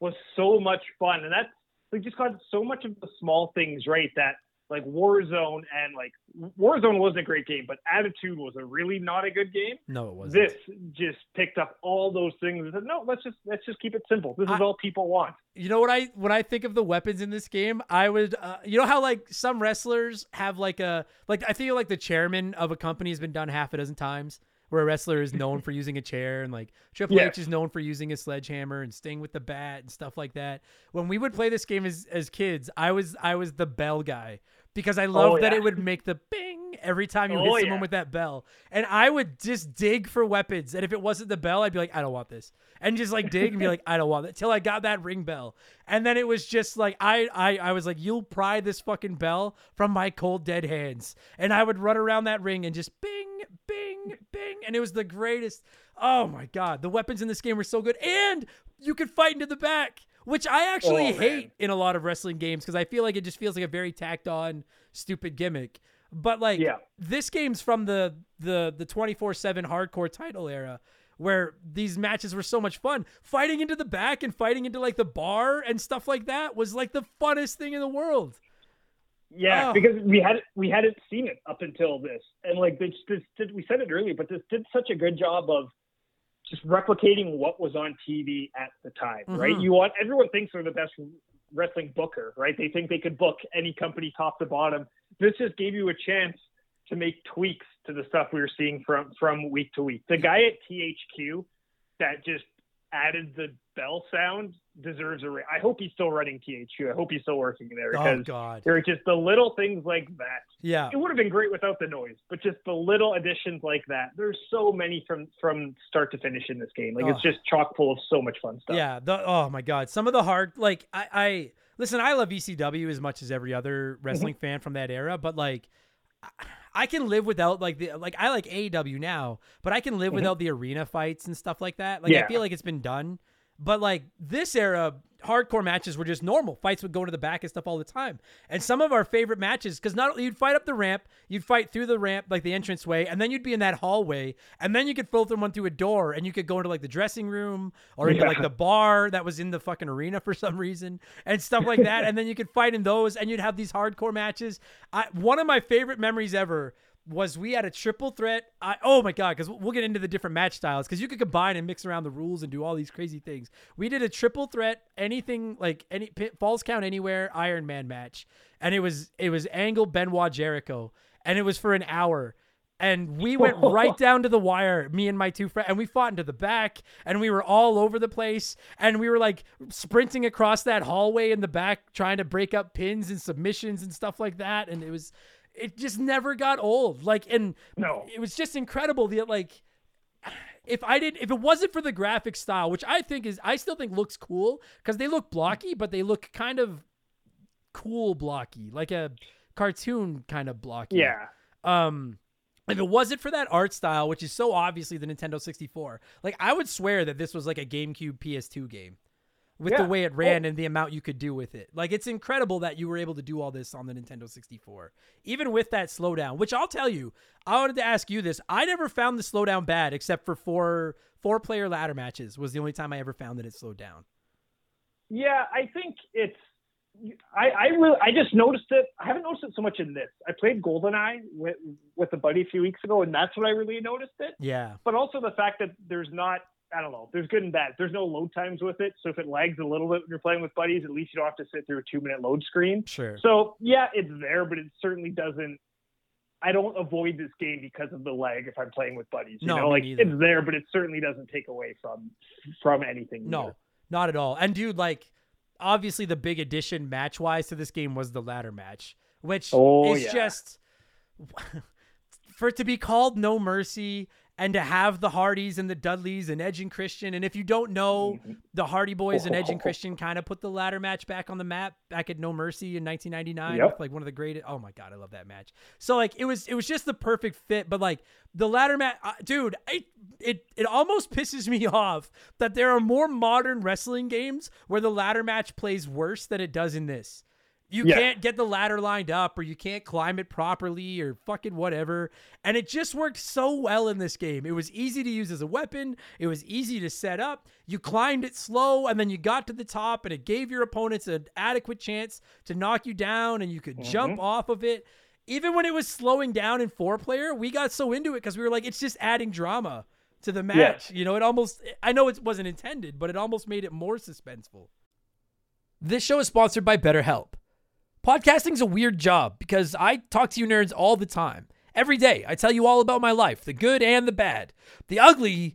was so much fun, and that's we just got so much of the small things right that like Warzone and like Warzone wasn't a great game, but Attitude was a really not a good game. No, it wasn't. This just picked up all those things and said, no, let's just let's just keep it simple. This is I- all people want. You know what I when I think of the weapons in this game, I would uh, you know how like some wrestlers have like a like I feel like the chairman of a company has been done half a dozen times where a wrestler is known for using a chair and like Triple Yes. H is known for using a sledgehammer and Sting with the bat and stuff like that. When we would play this game as as kids, I was I was the bell guy because I oh, loved that yeah. it would make the bing every time you Oh, hit someone yeah. with that bell. And I would just dig for weapons. And if it wasn't the bell, I'd be like, I don't want this. And just like dig and be like, I don't want it. Till I got that ring bell. And then it was just like I I I was like, you'll pry this fucking bell from my cold dead hands. And I would run around that ring and just bing, bing, bing. And it was the greatest. Oh my god. The weapons in this game were so good. And you could fight into the back. Which I actually Oh, hate in a lot of wrestling games because I feel like it just feels like a very tacked on, stupid gimmick. But like Yeah. this game's from the the the 24/7 hardcore title era where these matches were so much fun. Fighting into the back and fighting into like the bar and stuff like that was like the funnest thing in the world. Yeah, Oh. because we had we hadn't seen it up until this, and like this, this did, we said it earlier, but this did such a good job of just replicating what was on TV at the time, right? Mhm. You want everyone thinks they're the best wrestling booker, right? They think they could book any company top to bottom. This just gave you a chance to make tweaks to the stuff we were seeing from from week to week. The guy at THQ that just added the bell sound deserves a. Ra- I hope he's still running THQ. I hope he's still working there Oh because god. there are just the little things like that. Yeah. It would have been great without the noise, but just the little additions like that. There's so many from from start to finish in this game. Like Oh. it's just chock full of so much fun stuff. Yeah, the oh my god, some of the hard like I I listen, I love ECW as much as every other Mm-hmm. wrestling fan from that era, but like I- I can live without like the like I like AEW now, but I can live without the arena fights and stuff like that. Like I Mm-hmm. Feel like it's been done. But like this era, hardcore matches were just normal. Fights would go to the back and stuff all the time. And some of our favorite matches, because not only you'd fight up the ramp, you'd fight through the ramp, like the entrance way, and then you'd be in that hallway, and then you could filter one through a door, and you could go into like the dressing room or into like the bar that was in the fucking arena for some reason and stuff like that. and then you could fight in those, and you'd have these hardcore matches. I, one of my favorite memories ever was we had a triple threat. I, oh my god, because we'll get into the different match styles because you could combine and mix around the rules and do all these crazy things. We did a triple threat, anything like any falls count anywhere Iron Man match, and it was it was Angle Benoit Jericho, and it was for an hour. And we went right down to the wire, me and my two friends, and we fought into the back, and we were all over the place, and we were like sprinting across that hallway in the back, trying to break up pins and submissions and stuff like that. And it was, it just never got old. Like, and No. it was just incredible that like if I did if it wasn't for the graphic style, which I think is I still think looks cool because they look blocky, but they look kind of cool blocky, like a cartoon kind of blocky. Yeah. Um if it wasn't for that art style, which is so obviously the Nintendo 64, like I would swear that this was like a GameCube PS2 game with the way it ran and the amount you could do with it. Like it's incredible that you were able to do all this on the Nintendo 64, even with that slowdown. Which I'll tell you, I wanted to ask you this. I never found the slowdown bad, except for four four player ladder matches. Was the only time I ever found that it slowed down. Yeah, I think it's. I I really I just noticed it. I haven't noticed it so much in this. I played GoldenEye with with a buddy a few weeks ago, and that's when I really noticed it. Yeah, But also the fact that there's not. I don't know. There's good and bad. There's no load times with it, so if it lags a little bit when you're playing with buddies, at least you don't have to sit through a two minute load screen. sure. So yeah, it's there, but it certainly doesn't. I don't avoid this game because of the lag if I'm playing with buddies. You No, know, like neither. it's there, but it certainly doesn't take away from from anything. No, either. not at all. And dude, like, obviously the big addition match wise to this game was the ladder match, which Oh, is yeah. just for it to be called No Mercy and to have the Hardys and the Dudleys and Edge and Christian. And if you don't know, Mm-hmm. the Hardy Boys and Edge and Christian kind of put the ladder match back on the map back at No Mercy in 1999. Yep. Like one of the greatest. Oh my god, I love that match. So like it was it was just the perfect fit. But like the ladder match, uh, dude, I, it it almost pisses me off that there are more modern wrestling games where the ladder match plays worse than it does in this. You Yeah. can't get the ladder lined up or you can't climb it properly or fucking whatever. And it just worked so well in this game. It was easy to use as a weapon, it was easy to set up. You climbed it slow and then you got to the top and it gave your opponents an adequate chance to knock you down and you could mm-hmm. jump off of it. Even when it was slowing down in four player, we got so into it because we were like, it's just adding drama to the match. You know, it almost, I know it wasn't intended, but it almost made it more suspenseful. This show is sponsored by BetterHelp. Podcasting's a weird job because I talk to you nerds all the time. Every day, I tell you all about my life, the good and the bad. The ugly,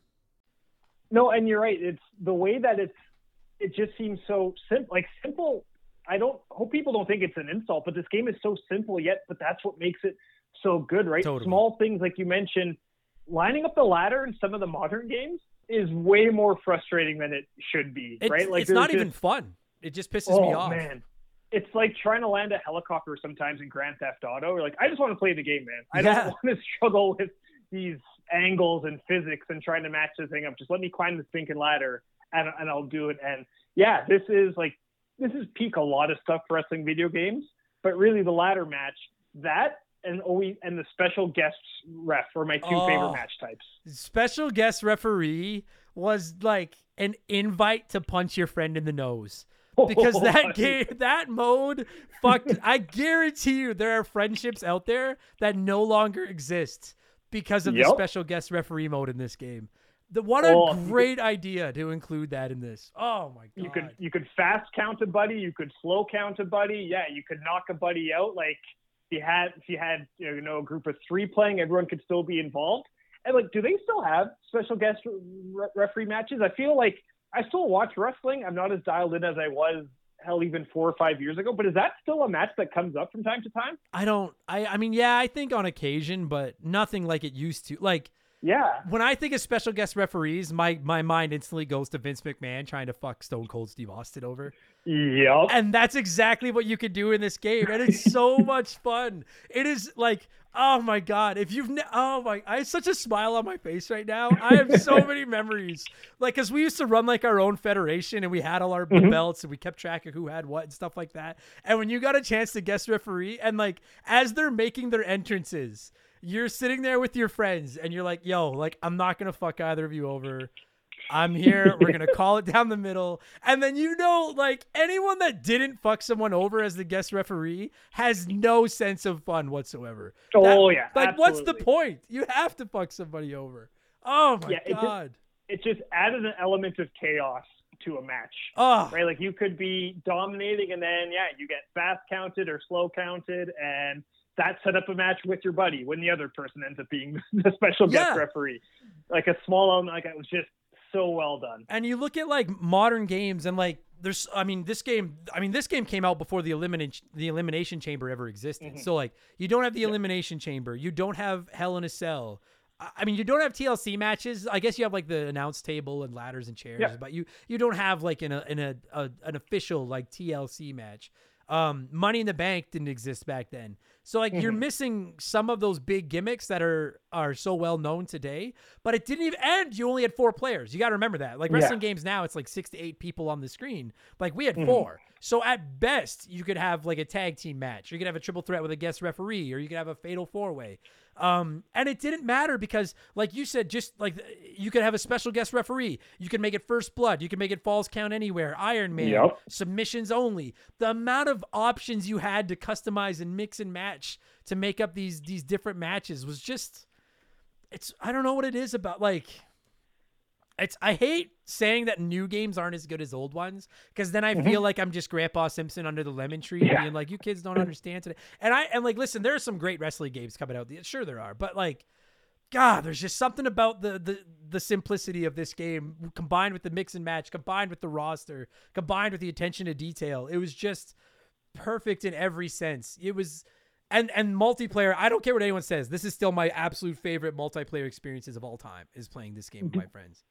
No, and you're right. It's the way that it's. It just seems so simple. Like simple. I don't hope people don't think it's an insult, but this game is so simple yet. But that's what makes it so good, right? Totally. Small things like you mentioned, lining up the ladder in some of the modern games is way more frustrating than it should be, It's, right? Like it's not just- even fun. It just pisses oh me off. man, it's like trying to land a helicopter sometimes in Grand Theft Auto. You're like, I just want to play the game, man. I Yeah. don't want to struggle with these angles and physics and trying to match the thing up. Just let me climb the stinking ladder and and I'll do it. And yeah, this is like this is peak a lot of stuff for wrestling video games, but really the ladder match that and always and the special guest ref are my two Oh. favorite match types. Special guest referee was like an invite to punch your friend in the nose. Because oh that game, that mode, fuck, I guarantee you there are friendships out there that no longer exist because of the special guest referee mode in this game. The, what a Oh, great idea to include that in this. Oh my god. you could you could fast count a buddy, you could slow count a buddy. Yeah, you could knock a buddy out. Like if you had if you had you know a group of three playing, everyone could still be involved. And like, do they still have special guest re- referee matches? I feel like I still watch wrestling. I'm not as dialed in as I was hell even four or five years ago. But is that still a match that comes up from time to time? I don't I I mean yeah, I think on occasion, but nothing like it used to. Like Yeah. when I think of special guest referees, my my mind instantly goes to Vince McMahon trying to fuck Stone Cold Steve Austin over. Yep. And that's exactly what you could do in this game. And it's so much fun. It is like, oh my God. If you've, ne- oh my, I have such a smile on my face right now. I have so many memories. Like, cause we used to run like our own federation and we had all our mm-hmm. belts and we kept track of who had what and stuff like that. And when you got a chance to guest referee and like, as they're making their entrances, you're sitting there with your friends and you're like, yo, like, I'm not going to fuck either of you over. I'm here. We're gonna call it down the middle, and then you know, like anyone that didn't fuck someone over as the guest referee has no sense of fun whatsoever. Oh, yeah, like what's the point? You have to fuck somebody over. Oh my Yeah, it just- god. It just added an element of chaos to a match. Oh, right? Like you could be dominating, and then yeah, you get fast counted or slow counted, and that set up a match with your buddy when the other person ends up being the special guest Yeah. referee. Like a small element like that was just so well done. and you look at like modern games and like there's I mean this game I mean this game came out before the elimination the elimination chamber ever existed. Mm-hmm. So like you don't have the elimination chamber, you don't have Hell in a Cell. I- mean you don't have TLC matches. I guess you have like the announce table and ladders and chairs, Yeah. but you you don't have like in a in a, a an official like TLC match. Um, Money in the Bank didn't exist back then. So like you're missing some of those big gimmicks that are are so well known today, but it didn't even end. you only had four players. You got to remember that. Like Yeah. wrestling games now it's like 6 to 8 people on the screen. Like we had four. So at best you could have like a tag team match. Or you could have a triple threat with a guest referee or you could have a fatal four-way. Um, and it didn't matter because, like you said, just like you could have a special guest referee. You could make it first blood. You could make it falls count anywhere. Iron Man Yep. submissions only. The amount of options you had to customize and mix and match to make up these these different matches was just it's I don't know what it is about like it's I hate saying that new games aren't as good as old ones because then I mm-hmm. feel like I'm just Grandpa Simpson under the lemon tree Yeah. being like you kids don't understand today. And I and like listen, there are some great wrestling games coming out. Sure there are, but like God, there's just something about the the the simplicity of this game combined with the mix and match, combined with the roster, combined with the attention to detail. It was just perfect in every sense. It was and and multiplayer, I don't care what anyone says. This is still my absolute favorite multiplayer experiences of all time is playing this game with mm-hmm. my friends.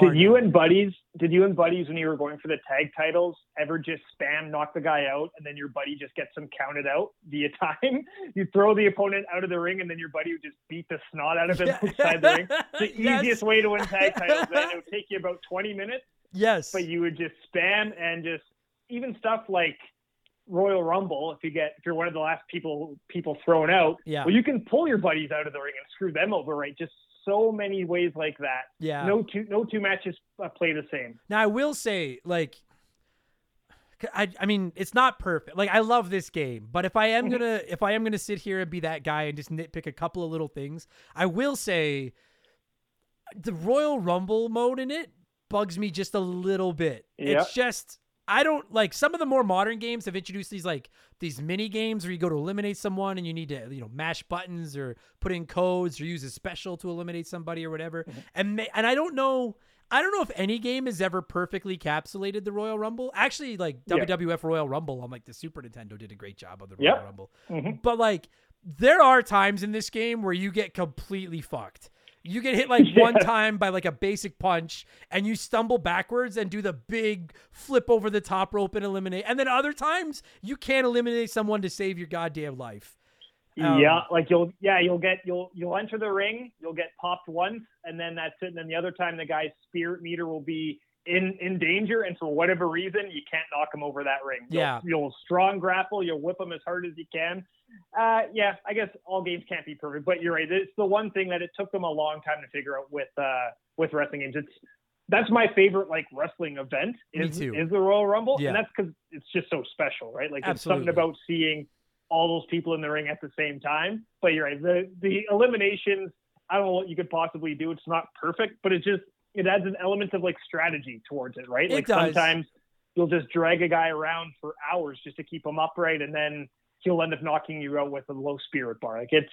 Did you and buddies? Did you and buddies when you were going for the tag titles ever just spam knock the guy out and then your buddy just gets them counted out via time? You throw the opponent out of the ring and then your buddy would just beat the snot out of him outside the ring. The Yes. easiest way to win tag titles. Man, it would take you about 20 minutes, Yes. but you would just spam and just even stuff like Royal Rumble. If you get if you're one of the last people people thrown out, Yeah. well, you can pull your buddies out of the ring and screw them over. Right, just so many ways like that. yeah. No two no two matches uh, play the same. Now I will say, like, I, I mean, it's not perfect. Like, I love this game, but if I am gonna if I am gonna sit here and be that guy and just nitpick a couple of little things, I will say the Royal Rumble mode in it bugs me just a little bit. Yeah. It's just I don't like some of the more modern games have introduced these like these mini games where you go to eliminate someone and you need to you know mash buttons or put in codes or use a special to eliminate somebody or whatever. Mm-hmm. And and I don't know I don't know if any game has ever perfectly capsulated the Royal Rumble. Actually, like Yeah. WWF Royal Rumble on like the Super Nintendo did a great job of the Yep. Royal Rumble. Mhm. But like there are times in this game where you get completely fucked. You get hit like one time by like a basic punch and you stumble backwards and do the big flip over the top rope and eliminate. And then other times you can't eliminate someone to save your goddamn life. Um, yeah, like you'll yeah you'll get you'll you'll enter the ring, you'll get popped once, and then that's it. And then the other time the guy's spirit meter will be in in danger, and for whatever reason you can't knock him over that ring. You'll, Yeah. you'll strong grapple, you'll whip him as hard as you can. Uh, yeah, I guess all games can't be perfect, but you're right. It's the one thing that it took them a long time to figure out with uh with wrestling games. It's that's my favorite like wrestling event is is the Royal Rumble, Yeah. and that's because it's just so special, right? Like it's something about seeing all those people in the ring at the same time. But you're right. The the eliminations, I don't know what you could possibly do. It's not perfect, but it just it adds an element of like strategy towards it, right? It like does. sometimes you'll just drag a guy around for hours just to keep him upright, and then he'll end up knocking you out with a low spirit bar. Like it's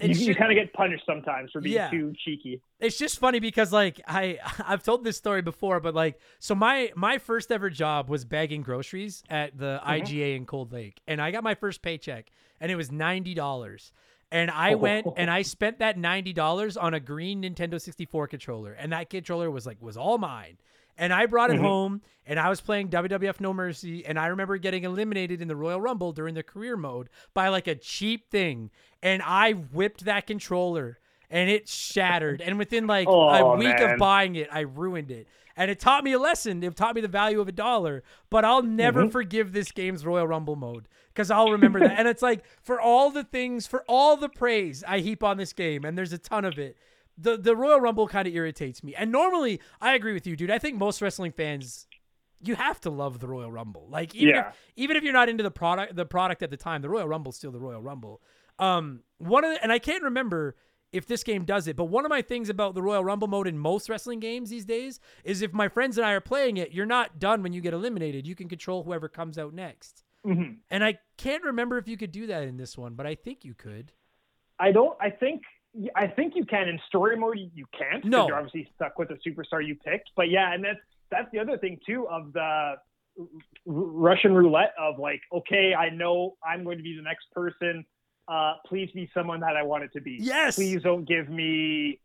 It's you, you kind of get punished sometimes for being Yeah. too cheeky. it's just funny because like I I've told this story before, but like so my my first ever job was bagging groceries at the mm-hmm. IGA in Cold Lake, and I got my first paycheck, and it was ninety dollars. And I oh. went and I spent that ninety dollars on a green Nintendo sixty four controller, and that controller was like was all mine. And I brought it home, and I was playing WWF No Mercy, and I remember getting eliminated in the Royal Rumble during the career mode by like a cheap thing, and I whipped that controller and it shattered. And within like a Oh, week man. of buying it, I ruined it. And it taught me a lesson. It taught me the value of a dollar. But I'll never Mm-hmm. forgive this game's Royal Rumble mode because I'll remember that. And it's like for all the things, for all the praise I heap on this game, and there's a ton of it. The the Royal Rumble kind of irritates me. And normally, I agree with you, dude. I think most wrestling fans you have to love the Royal Rumble. Like even Yeah. if even if you're not into the product the product at the time, the Royal Rumble's still the Royal Rumble. Um one of the, and I can't remember if this game does it, but one of my things about the Royal Rumble mode in most wrestling games these days is if my friends and I are playing it, you're not done when you get eliminated. You can control whoever comes out next. Mhm. And I can't remember if you could do that in this one, but I think you could. I don't. I think. I think you can in story mode. You can't. No. you're obviously stuck with the superstar you picked. But yeah, and that's that's the other thing too of the R- Russian roulette of like, okay, I know I'm going to be the next person. Uh, please be someone that I want it to be. Yes. Please don't give me.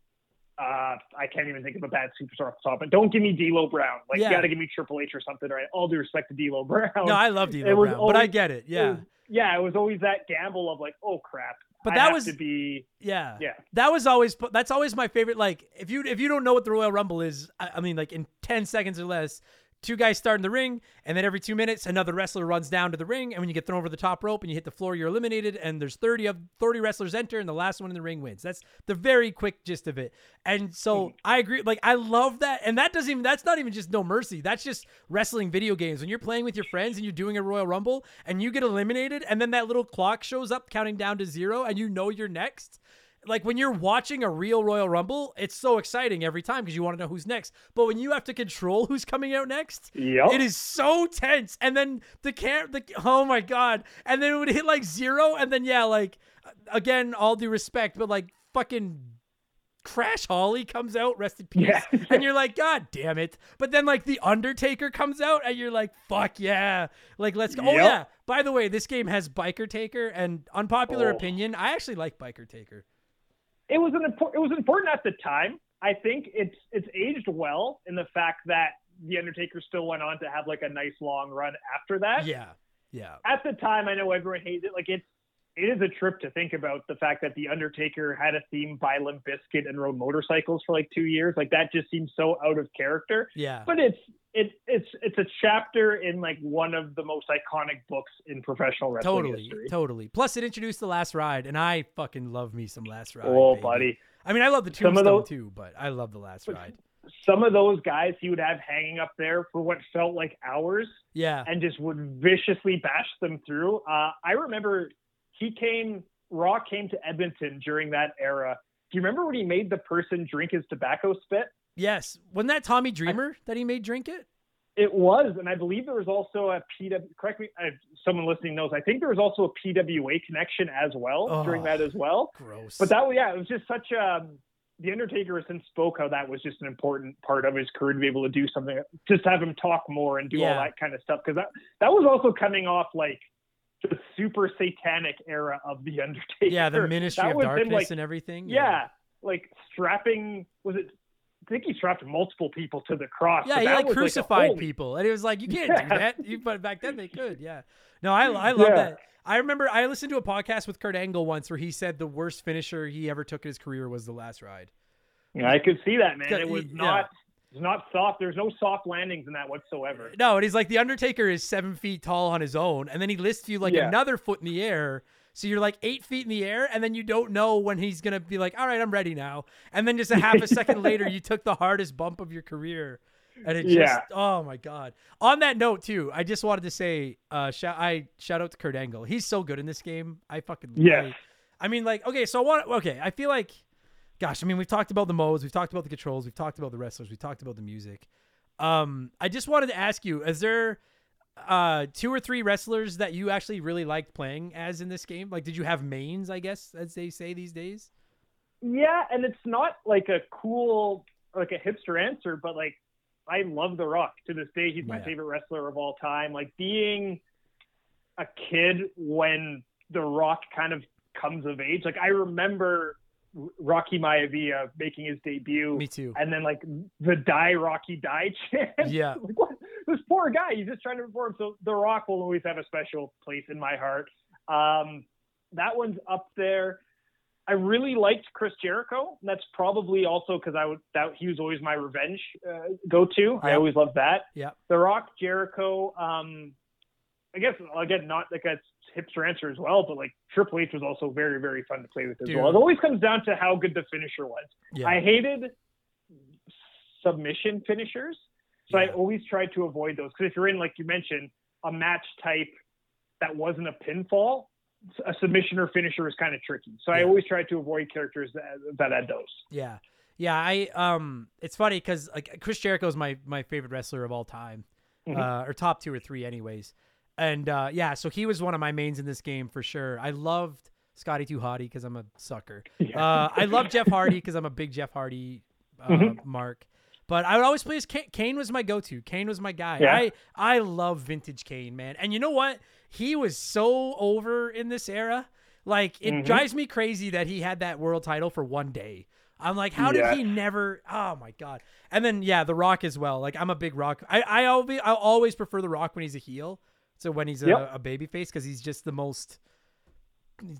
Uh, I can't even think of a bad superstar off the top, but don't give me D'Lo Brown. Like Yeah. you got to give me Triple H or something, right? All due respect to D'Lo Brown. No, I love It D'Lo Brown, but I get it. it Yeah. was- yeah, it was always that gamble of like, oh crap. But that was- to be Yeah. yeah. That was always that's always my favorite. Like if you if you don't know what the Royal Rumble is, I, I mean like in ten seconds or less, two guys start in the ring, and then every two minutes another wrestler runs down to the ring, and when you get thrown over the top rope and you hit the floor, you're eliminated, and there's thirty of thirty wrestlers enter, and the last one in the ring wins. That's the very quick gist of it. And so mm. I agree. Like I love that, and that doesn't even that's not even just no mercy. That's just wrestling video games. When you're playing with your friends and you're doing a Royal Rumble and you get eliminated, and then that little clock shows up counting down to zero, and you know you're next like when you're watching a real Royal Rumble, it's so exciting every time because you want to know who's next. But when you have to control who's coming out next, Yep. it is so tense. And then the cam, the oh my god, and then it would hit like zero, and then yeah, like again, all due respect, but like fucking. Crash Holly comes out, rest in peace, Yeah. and you're like, God damn it! But then like the Undertaker comes out, and you're like, Fuck yeah! Like let's go. Oh yeah. By the way, this game has Biker Taker, and unpopular Oh. opinion, I actually like Biker Taker. It was an impor- it was important at the time. I think it's it's aged well in the fact that the Undertaker still went on to have like a nice long run after that. Yeah, yeah, At the time, I know everyone hates it. Like it's it is a trip to think about the fact that the Undertaker had a theme by Limp Bizkit and rode motorcycles for like two years. Like that just seems so out of character. yeah. But it's it it's it's a chapter in like one of the most iconic books in professional wrestling Totally, history. totally. Plus, it introduced the last ride, and I fucking love me some last ride. Oh, baby. buddy. I mean, I love the Some of Tombstone those- too, but I love the last ride. some of those guys he would have hanging up there for what felt like hours Yeah, and just would viciously bash them through. Uh, I remember he came, Raw came to Edmonton during that era. Do you remember when he made the person drink his tobacco spit? yes. Wasn't that Tommy Dreamer that he made drink it? It was, and I believe there was also a PW. Correct me, if someone listening knows. I think there was also a PWA connection as well Oh. during that as well. Gross. But that, yeah, it was just such a. The Undertaker has since spoke how that was just an important part of his career to be able to do something, just have him talk more and do Yeah. all that kind of stuff. Because that that was also coming off like the super satanic era of the Undertaker. yeah, the Ministry That of Darkness like, and everything. yeah, like strapping was it I think he strapped multiple people to the cross. Yeah, he like crucified holy- people, and it was like you can't do that. You, but back then they could. Yeah. No, I I love Yeah. that. I remember I listened to a podcast with Kurt Angle once where he said the worst finisher he ever took in his career was the last ride. Yeah, I could see that, man. It was yeah. not. It was not soft. There's no soft landings in that whatsoever. No, and he's like the Undertaker is seven feet tall on his own, and then he lists you like Yeah. another foot in the air. So you're like eight feet in the air, and then you don't know when he's gonna be like, "All right, I'm ready now." And then just a half a second later, you took the hardest bump of your career, and it just, Yeah. oh my god. On that note, too, I just wanted to say, uh, shout, I shout out to Kurt Angle. He's so good in this game. I fucking yeah. I, I mean, like, okay, so what? Okay, I feel like, gosh, I mean, we've talked about the modes, we've talked about the controls, we've talked about the wrestlers, we've talked about the music. Um, I just wanted to ask you: Is there uh two or three wrestlers that you actually really liked playing as in this game? Like, did you have mains? I guess as they say these days. Yeah, and it's not like a cool, like a hipster answer, but like I love The Rock to this day. He's my Yeah. favorite wrestler of all time. Like being a kid when The Rock kind of comes of age. Like I remember Rocky Maivia making his debut. Me too. And then like the die Rocky die chant. Yeah. like, what? This poor guy, he's just trying to perform. So The Rock will always have a special place in my heart. Um, that one's up there. I really liked Chris Jericho. That's probably also because I would that he was always my revenge uh, go to. I always loved that. Yeah. The Rock, Jericho. Um, I guess again, not like a hipster answer as well, but like Triple H was also very, very fun to play with as Dude. well. It always comes down to how good the finisher was. Yeah. I hated submission finishers, so I always tried to avoid those. Because if you're in, like you mentioned, a match type that wasn't a pinfall, a submission or finisher is kind of tricky. So I always tried to avoid characters that, that had those. Yeah. Yeah, I um it's funny because like Chris Jericho is my my favorite wrestler of all time. Mhm. Uh or top two or three anyways. And uh yeah, so he was one of my mains in this game for sure. I loved Scotty 2 Hotty because I'm a sucker. Yeah. Uh I love Jeff Hardy because I'm a big Jeff Hardy uh, Mhm. mark. But I would always play as Kane. Kane was my go-to. Kane was my guy. Yeah. I I love vintage Kane, man. And you know what? He was so over in this era. Like it Mhm. drives me crazy that he had that world title for one day. I'm like, how Yeah. did he never? Oh my god! And then yeah, The Rock as well. Like I'm a big Rock. I I always I always prefer The Rock when he's a heel. So when he's a, Yep. a baby face because he's just the most,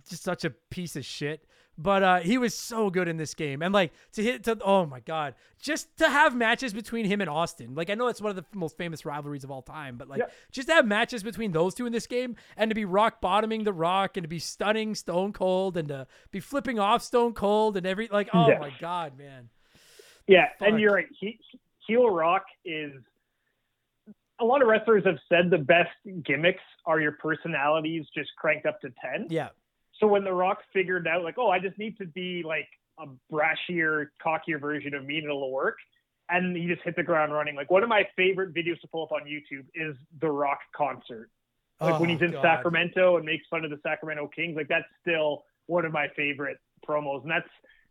just such a piece of shit. But uh, he was so good in this game, and like to hit to oh my god, just to have matches between him and Austin. Like I know it's one of the most famous rivalries of all time, but like Yeah. just to have matches between those two in this game, and to be rock bottoming the Rock, and to be stunning Stone Cold, and to be flipping off Stone Cold, and every like oh Yes. my god, man. Yeah, Fuck. and you're right. He, heel Rock is. A lot of wrestlers have said the best gimmicks are your personalities just cranked up to ten. Yeah, So when The Rock figured out, like, oh, I just need to be like a brashier, cockier version of me and it'll work. And he just hit the ground running. Like one of my favorite videos to pull up on YouTube is The Rock concert. Like when Oh, he's in God. Sacramento and makes fun of the Sacramento Kings. Like that's still one of my favorite promos. And that's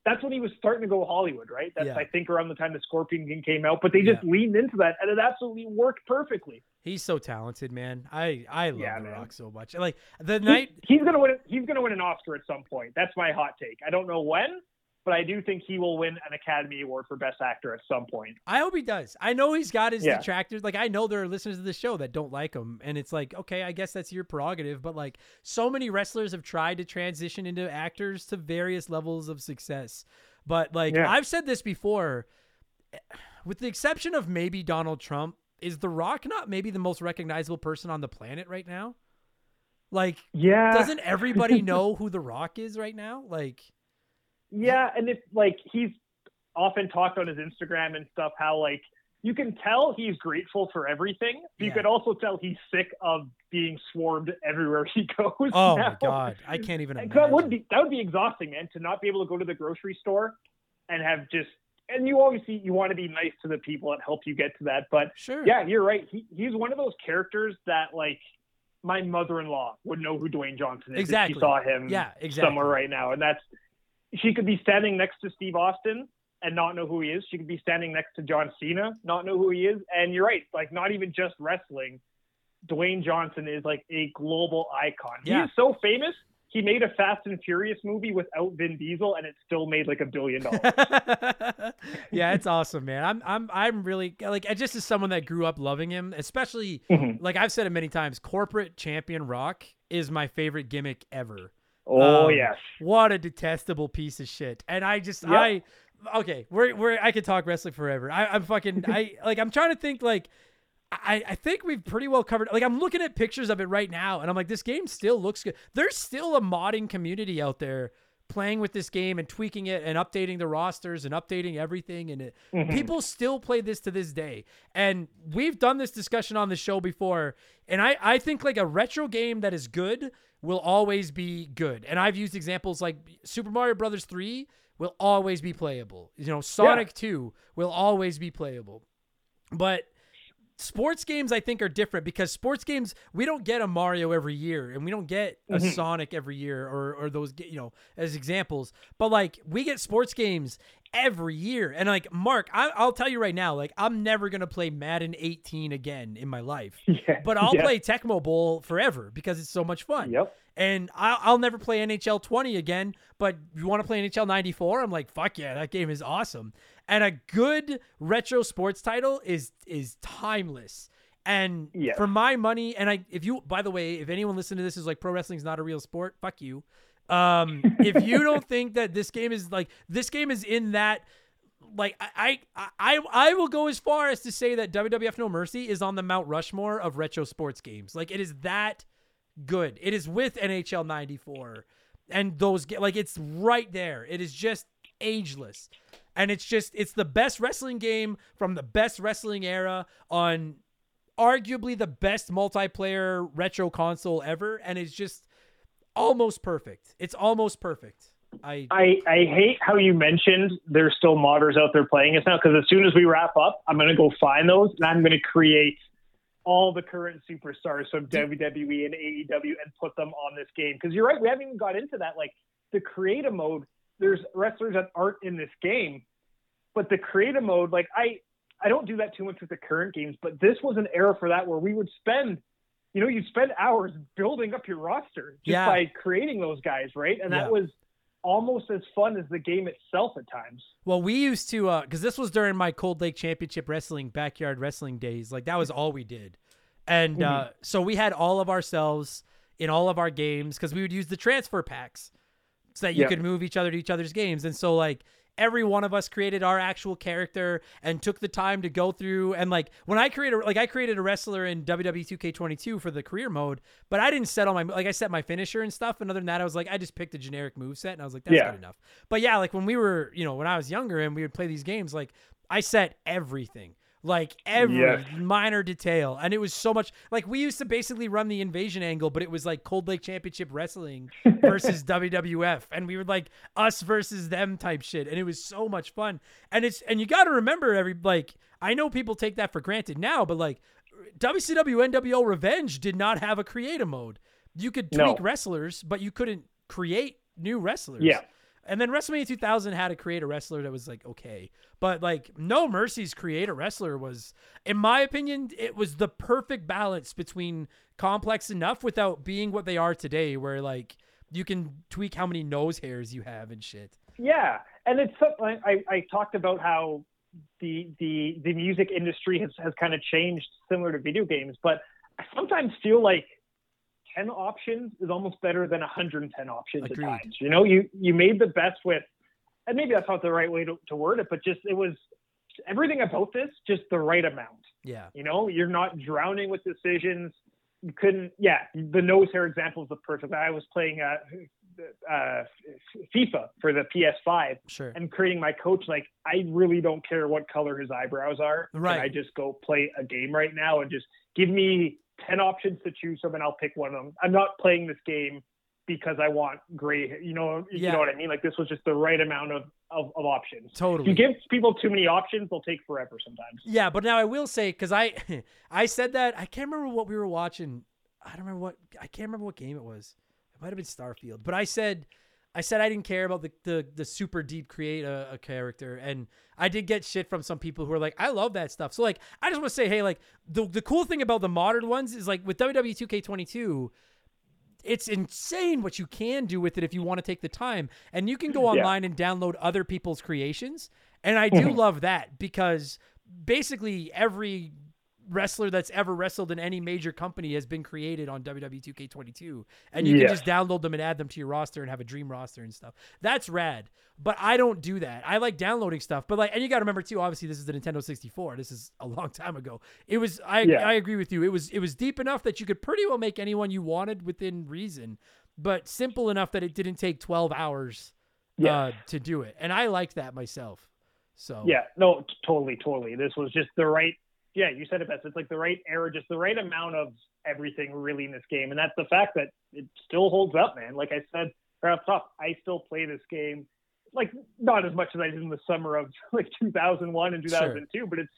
that's when he was starting to go Hollywood, right? That's Yeah. I think around the time the Scorpion King came out. But they just Yeah. leaned into that and it absolutely worked perfectly. He's so talented, man. I I love Yeah, The man. Rock so much. Like the He- night he's gonna win. He's gonna win an Oscar at some point. That's my hot take. I don't know when, but I do think he will win an Academy Award for Best Actor at some point. I hope he does. I know he's got his Yeah. detractors. Like I know there are listeners to the show that don't like him, and it's like, okay, I guess that's your prerogative. But like, so many wrestlers have tried to transition into actors to various levels of success. But like, Yeah. I've said this before, eh, with the exception of maybe Donald Trump, is The Rock not maybe the most recognizable person on the planet right now? Like, Yeah, doesn't everybody know who The Rock is right now? Like, yeah, and it's like he's often talked on his Instagram and stuff how like you can tell he's grateful for everything. You Yeah. could also tell he's sick of being swarmed everywhere he goes. oh now. my god, I can't even imagine. That would be that would be exhausting, man, to not be able to go to the grocery store and have just and you obviously you want to be nice to the people that help you get to that, but sure. yeah, you're right. He, he's one of those characters that like my mother-in-law would know who Dwayne Johnson is Exactly. if she saw him Yeah, exactly. somewhere right now, and that's she could be standing next to Steve Austin and not know who he is. She could be standing next to John Cena, not know who he is. And you're right, like not even just wrestling. Dwayne Johnson is like a global icon. Yeah. He's so famous he made a Fast and Furious movie without Vin Diesel, and it still made like a billion dollars. yeah, it's awesome, man. I'm I'm I'm really like I just as someone that grew up loving him, especially Mhm. like I've said it many times, corporate champion rock is my favorite gimmick ever. Oh Um, yes, What a detestable piece of shit. And I just Yep. I okay, we're we're I could talk wrestling forever. I, I'm fucking I like I'm trying to think like I, I think we've pretty well covered like I'm looking at pictures of it right now and I'm like this game still looks good. There's still a modding community out there playing with this game and tweaking it and updating the rosters and updating everything and it, Mm-hmm. people still play this to this day. And we've done this discussion on the show before and I, I think like a retro game that is good will always be good. And i've used examples like super mario brothers 3 will always be playable. You know sonic 2 will always be playable. But sports games I think are different because sports games we don't get a Mario every year and we don't get a mm-hmm. Sonic every year or or those you know as examples but like we get sports games every year and like Marc I, I'll tell you right now like I'm never gonna play Madden 18 again in my life Yeah, but I'll yeah. play Tecmo Bowl forever because it's so much fun Yep. and I'll, I'll never play NHL 20 again, but you want to play NHL 94? I'm like, fuck yeah, that game is awesome. And a good retro sports title is is timeless. And for my money, and I, if you, by the way, if anyone listening to this is like pro wrestling's not a real sport, fuck you. Um, if you don't think that this game is like this game is in that, like I, I, I, I will go as far as to say that WWF No Mercy is on the Mount Rushmore of retro sports games. Like it is that good. It is with NHL 94 and those like it's right there. It is just ageless. And it's just it's the best wrestling game from the best wrestling era on arguably the best multiplayer retro console ever and it's just almost perfect. It's almost perfect. I I, I hate how you mentioned there's still modders out there playing this now because as soon as we wrap up, I'm to go find those and I'm to create all the current superstars from WWE and AEW and put them on this game. Because you're right, we haven't even got into that. Like the creative mode, there's wrestlers that aren't in this game, but the creative mode, like I, I don't do that too much with the current games, but this was an era for that where we would spend, you know, you spend hours building up your roster just Yeah. by creating those guys, right? And Yeah. that was almost as fun as the game itself at times. Well, we used to uh cuz this was during my Cold Lake Championship Wrestling backyard wrestling days. Like that was all we did. And uh so we had all of ourselves in all of our games cuz we would use the transfer packs so that you Yeah. could move each other to each other's games. And so like every one of us created our actual character and took the time to go through and like when I created like I created a wrestler in WWE 2K22 for the career mode, but I didn't set all my like I set my finisher and stuff. And other than that, I was like I just picked a generic move set and I was like that's Yeah. good enough. But yeah, like when we were you know when I was younger and we would play these games, like I set everything. Like every Yes. minor detail. And it was so much like we used to basically run the invasion angle, but it was like Cold Lake Championship Wrestling versus WWF. And we were like us versus them type shit. And it was so much fun. And it's and you gotta remember every like I know people take that for granted now, but like WCW NWO Revenge did not have a creative mode. You could No. tweak wrestlers, but you couldn't create new wrestlers. Yeah. And then WrestleMania 2000 had to create a wrestler that was like okay, but like No Mercy's create a wrestler was, in my opinion, it was the perfect balance between complex enough without being what they are today, where like you can tweak how many nose hairs you have and shit. Yeah, and it's I, I talked about how the the the music industry has has kind of changed similar to video games, but I sometimes feel like 10 options is almost better than 110 options Agreed. at times. You know, you you made the best with, and maybe that's not the right way to, to word it, but just it was everything about this just the right amount. Yeah. You know, you're not drowning with decisions. You couldn't, yeah. The nose hair example is the perfect. I was playing uh, uh, FIFA for the PS5 Sure. and creating my coach. Like, I really don't care what color his eyebrows are. Right. I just go play a game right now and just give me 10 options to choose from and I'll pick one of them. I'm not playing this game because I want gray, you know, you know what I mean? Like, this was just the right amount of, of, of options. If Totally. you give people too many options, they'll take forever sometimes. Yeah, but now I will say because I I said that I can't remember what we were watching. I don't remember what I can't remember what game it was. It might have been Starfield. But I said I said I didn't care about the the, the super deep create a, a character, and I did get shit from some people who are like, I love that stuff. So like, I just want to say, hey, like the the cool thing about the modern ones is like with WWE 2K22. it's insane what you can do with it if you want to take the time. And you can go online and download other people's creations. And I do mm-hmm. love that because basically every wrestler that's ever wrestled in any major company has been created on WWE 2K22 and you Yeah. can just download them and add them to your roster and have a dream roster and stuff. That's rad. But I don't do that. I like downloading stuff. But like and you got to remember too obviously this is the Nintendo 64. This is a long time ago. It was I Yeah. I agree with you. It was it was deep enough that you could pretty well make anyone you wanted within reason, but simple enough that it didn't take 12 hours Yes. uh, to do it. And I like that myself. So Yeah, no, t- totally, totally. This was just the right. Yeah, you said it best. It's like the right era, just the right amount of everything really in this game, and that's the fact that it still holds up, man. Like I said right off top, I still play this game, like not as much as I did in the summer of like 2001 and 2002, but it's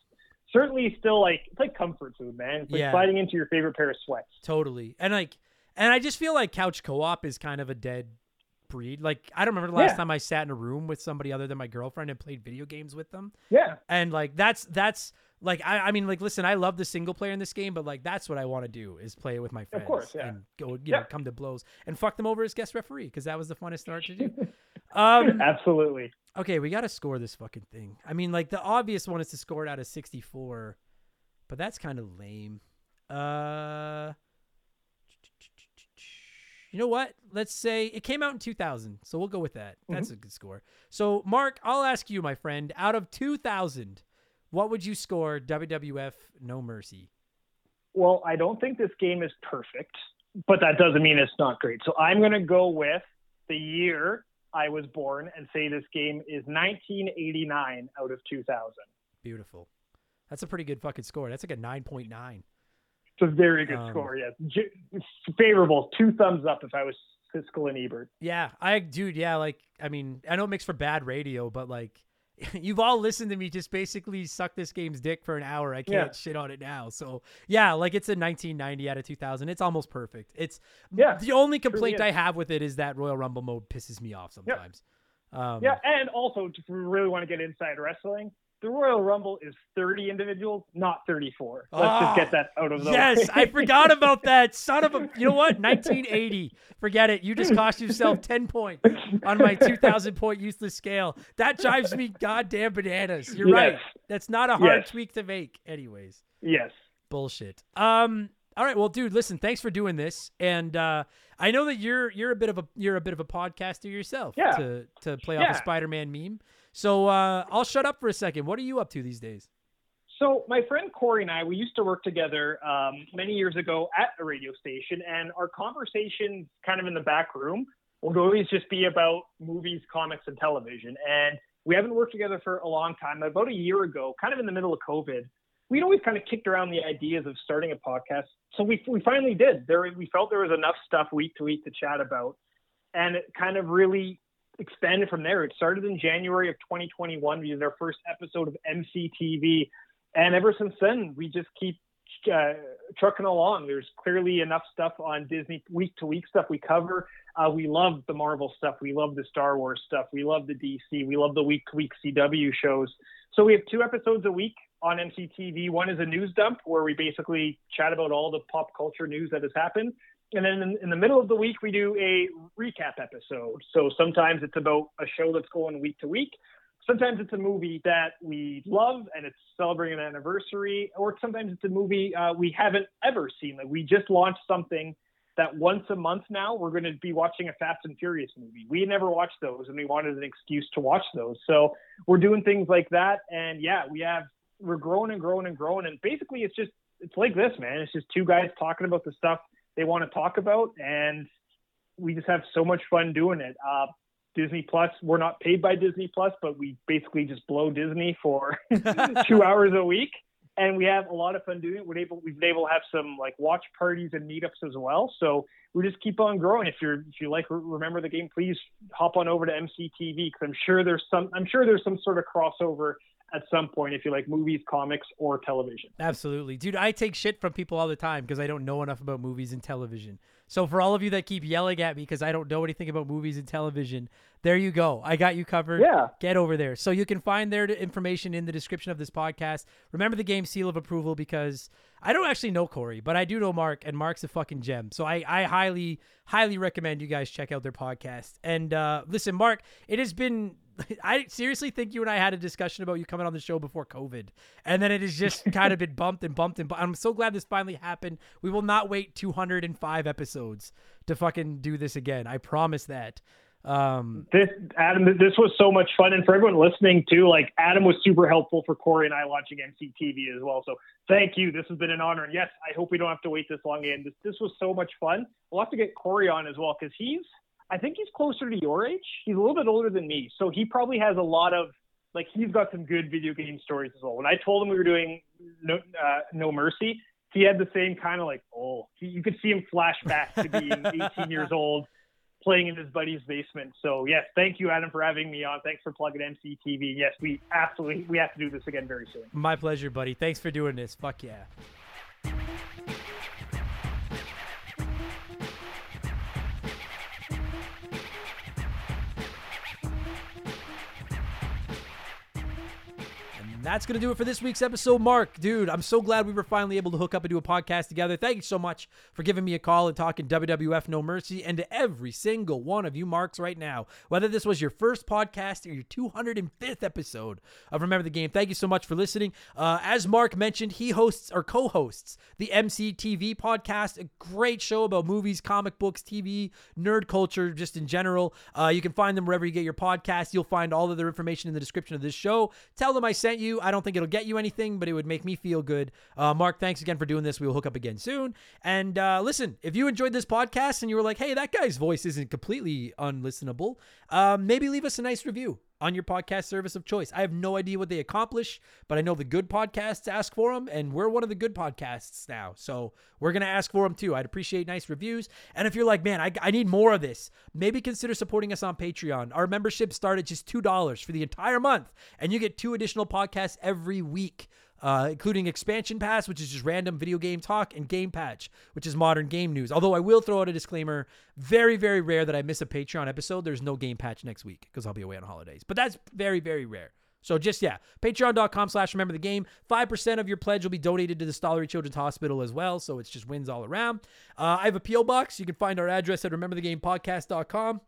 certainly still like it's like comfort food, man. It's like Yeah. sliding into your favorite pair of sweats. Totally. And like and I just feel like couch co-op is kind of a dead breed. Like I don't remember the last Yeah. time I sat in a room with somebody other than my girlfriend and played video games with them. Yeah, And like that's that's like I, I mean like listen, I love the single player in this game, but like that's what I want to do is play it with my friends course, yeah. and go you Yeah. know come to blows and fuck them over as guest referee because that was the funnest start to do. um absolutely. okay, we got to score this fucking thing. I mean like the obvious one is to score it out of 64, but that's kind of lame. Uh you know what? Let's say it came out in 2000, so we'll go with that. That's a good score. So, Marc, I'll ask you, my friend, out of 2000, what would you score WWF No Mercy? Well, I don't think this game is perfect, but that doesn't mean it's not great. So I'm going to go with the year I was born and say this game is 1989 out of 2000. Beautiful. That's a pretty good fucking score. That's like a 9.9. It's a very good Um, score. Yes, J- favorable. Two thumbs up if I was Siskel and Ebert. Yeah, I dude, yeah, like I mean, I know it makes for bad radio, but like you've all listened to me just basically suck this game's dick for an hour. I can't Yeah. shit on it now. So yeah, like it's a 1990 out of 2000. It's almost perfect. It's Yeah, The only complaint is. I have with it is that Royal Rumble mode pisses me off sometimes. Um, Yeah, and also if we really want to get inside wrestling, the Royal Rumble is 30 individuals, not 34. Let's Ah, just get that out of the Yes, way. I forgot about that. Son of a, you know what? 1980. Forget it. You just cost yourself 10 points on my 2,000 point useless scale. That drives me goddamn bananas. You're right. Yes. That's not a hard Yes. tweak to make, anyways. yes. Bullshit. Um. All right. Well, dude, listen. Thanks for doing this, and uh, I know that you're you're a bit of a you're a bit of a podcaster yourself. Yeah. To to play off a Spider-Man meme. So uh, I'll shut up for a second. What are you up to these days? So my friend Corey and I, we used to work together um, many years ago at a radio station, and our conversations, kind of in the back room, would always just be about movies, comics, and television. And we haven't worked together for a long time. About a year ago, kind of in the middle of COVID, we'd always kind of kicked around the ideas of starting a podcast. So we we finally did. There we felt there was enough stuff week to week to chat about, and it kind of really expanded from there. It started in January of 2021. We did our first episode of MCTV, and ever since then, we just keep uh, trucking along. There's clearly enough stuff on Disney week to week stuff we cover. Uh, we love the Marvel stuff. We love the Star Wars stuff. We love the DC. We love the week to week CW shows. So we have two episodes a week on MCTV. One is a news dump where we basically chat about all the pop culture news that has happened. And then in, in the middle of the week, we do a recap episode. So sometimes it's about a show that's going week to week. Sometimes it's a movie that we love and it's celebrating an anniversary, or sometimes it's a movie uh, we haven't ever seen. Like we just launched something that once a month now we're going to be watching a Fast and Furious movie. We never watched those, and we wanted an excuse to watch those. So we're doing things like that, and yeah, we have we're growing and growing and growing, and basically it's just it's like this, man. It's just two guys talking about the stuff they want to talk about, and we just have so much fun doing it. Uh, Disney Plus, we're not paid by Disney Plus, but we basically just blow Disney for two hours a week. And we have a lot of fun doing it. We're able, we've been able to have some like watch parties and meetups as well. So we just keep on growing. If you're, if you like, remember the game, please hop on over to MCTV because I'm sure there's some, I'm sure there's some sort of crossover at some point if you like movies, comics, or television. Absolutely. Dude, I take shit from people all the time because I don't know enough about movies and television. So for all of you that keep yelling at me because I don't know anything about movies and television, there you go. I got you covered. Yeah. Get over there. So you can find their information in the description of this podcast. Remember the game seal of approval because I don't actually know Corey, but I do know Marc, and Marc's a fucking gem. So I, I highly, highly recommend you guys check out their podcast. And uh, listen, Mark, it has been I seriously think you and I had a discussion about you coming on the show before COVID, and then it has just kind of been bumped and bumped and. Bu- I'm so glad this finally happened. We will not wait 205 episodes to fucking do this again. I promise that. Um, This Adam, this was so much fun, and for everyone listening too, like Adam was super helpful for Corey and I launching MCTV as well. So thank you. This has been an honor, and yes, I hope we don't have to wait this long again. This this was so much fun. We'll have to get Corey on as well because he's I think he's closer to your age. He's a little bit older than me, so he probably has a lot of like he's got some good video game stories as well. When I told him we were doing No, uh, no Mercy, he had the same kind of like oh, he, you could see him flash back to being 18 years old playing in his buddy's basement. So yes, thank you, Adam, for having me on. Thanks for plugging MCTV. Yes, we absolutely we have to do this again very soon. my pleasure, buddy. Thanks for doing this. Fuck yeah. That's going to do it for this week's episode. Marc, dude, I'm so glad we were finally able to hook up and do a podcast together. Thank you so much for giving me a call and talking WWF No Mercy. And to every single one of you Marks right now, whether this was your first podcast or your 205th episode of Remember the Game, thank you so much for listening. Uh, as Marc mentioned, he hosts or co hosts the MCTV podcast, a great show about movies, comic books, TV, nerd culture, just in general. Uh, you can find them wherever you get your podcast. You'll find all of their information in the description of this show. Tell them I sent you. I don't think it'll get you anything, but it would make me feel good. Uh, Marc, thanks again for doing this. We will hook up again soon. And uh, listen, if you enjoyed this podcast and you were like, hey, that guy's voice isn't completely unlistenable, um, maybe leave us a nice review on your podcast service of choice. I have no idea what they accomplish, but I know the good podcasts ask for them, and we're one of the good podcasts now. So we're going to ask for them too. I'd appreciate nice reviews. And if you're like, man, I, I need more of this, maybe consider supporting us on Patreon. Our membership start at just $2 for the entire month, and you get two additional podcasts every week uh, including Expansion Pass, which is just random video game talk, and Game Patch, which is modern game news. Although I will throw out a disclaimer very, very rare that I miss a Patreon episode. There's no Game Patch next week because I'll be away on holidays. But that's very, very rare. So just, yeah, patreon.com slash remember the game. 5% of your pledge will be donated to the Stollery Children's Hospital as well. So it's just wins all around. Uh, I have a P.O. box. You can find our address at rememberthegamepodcast.com.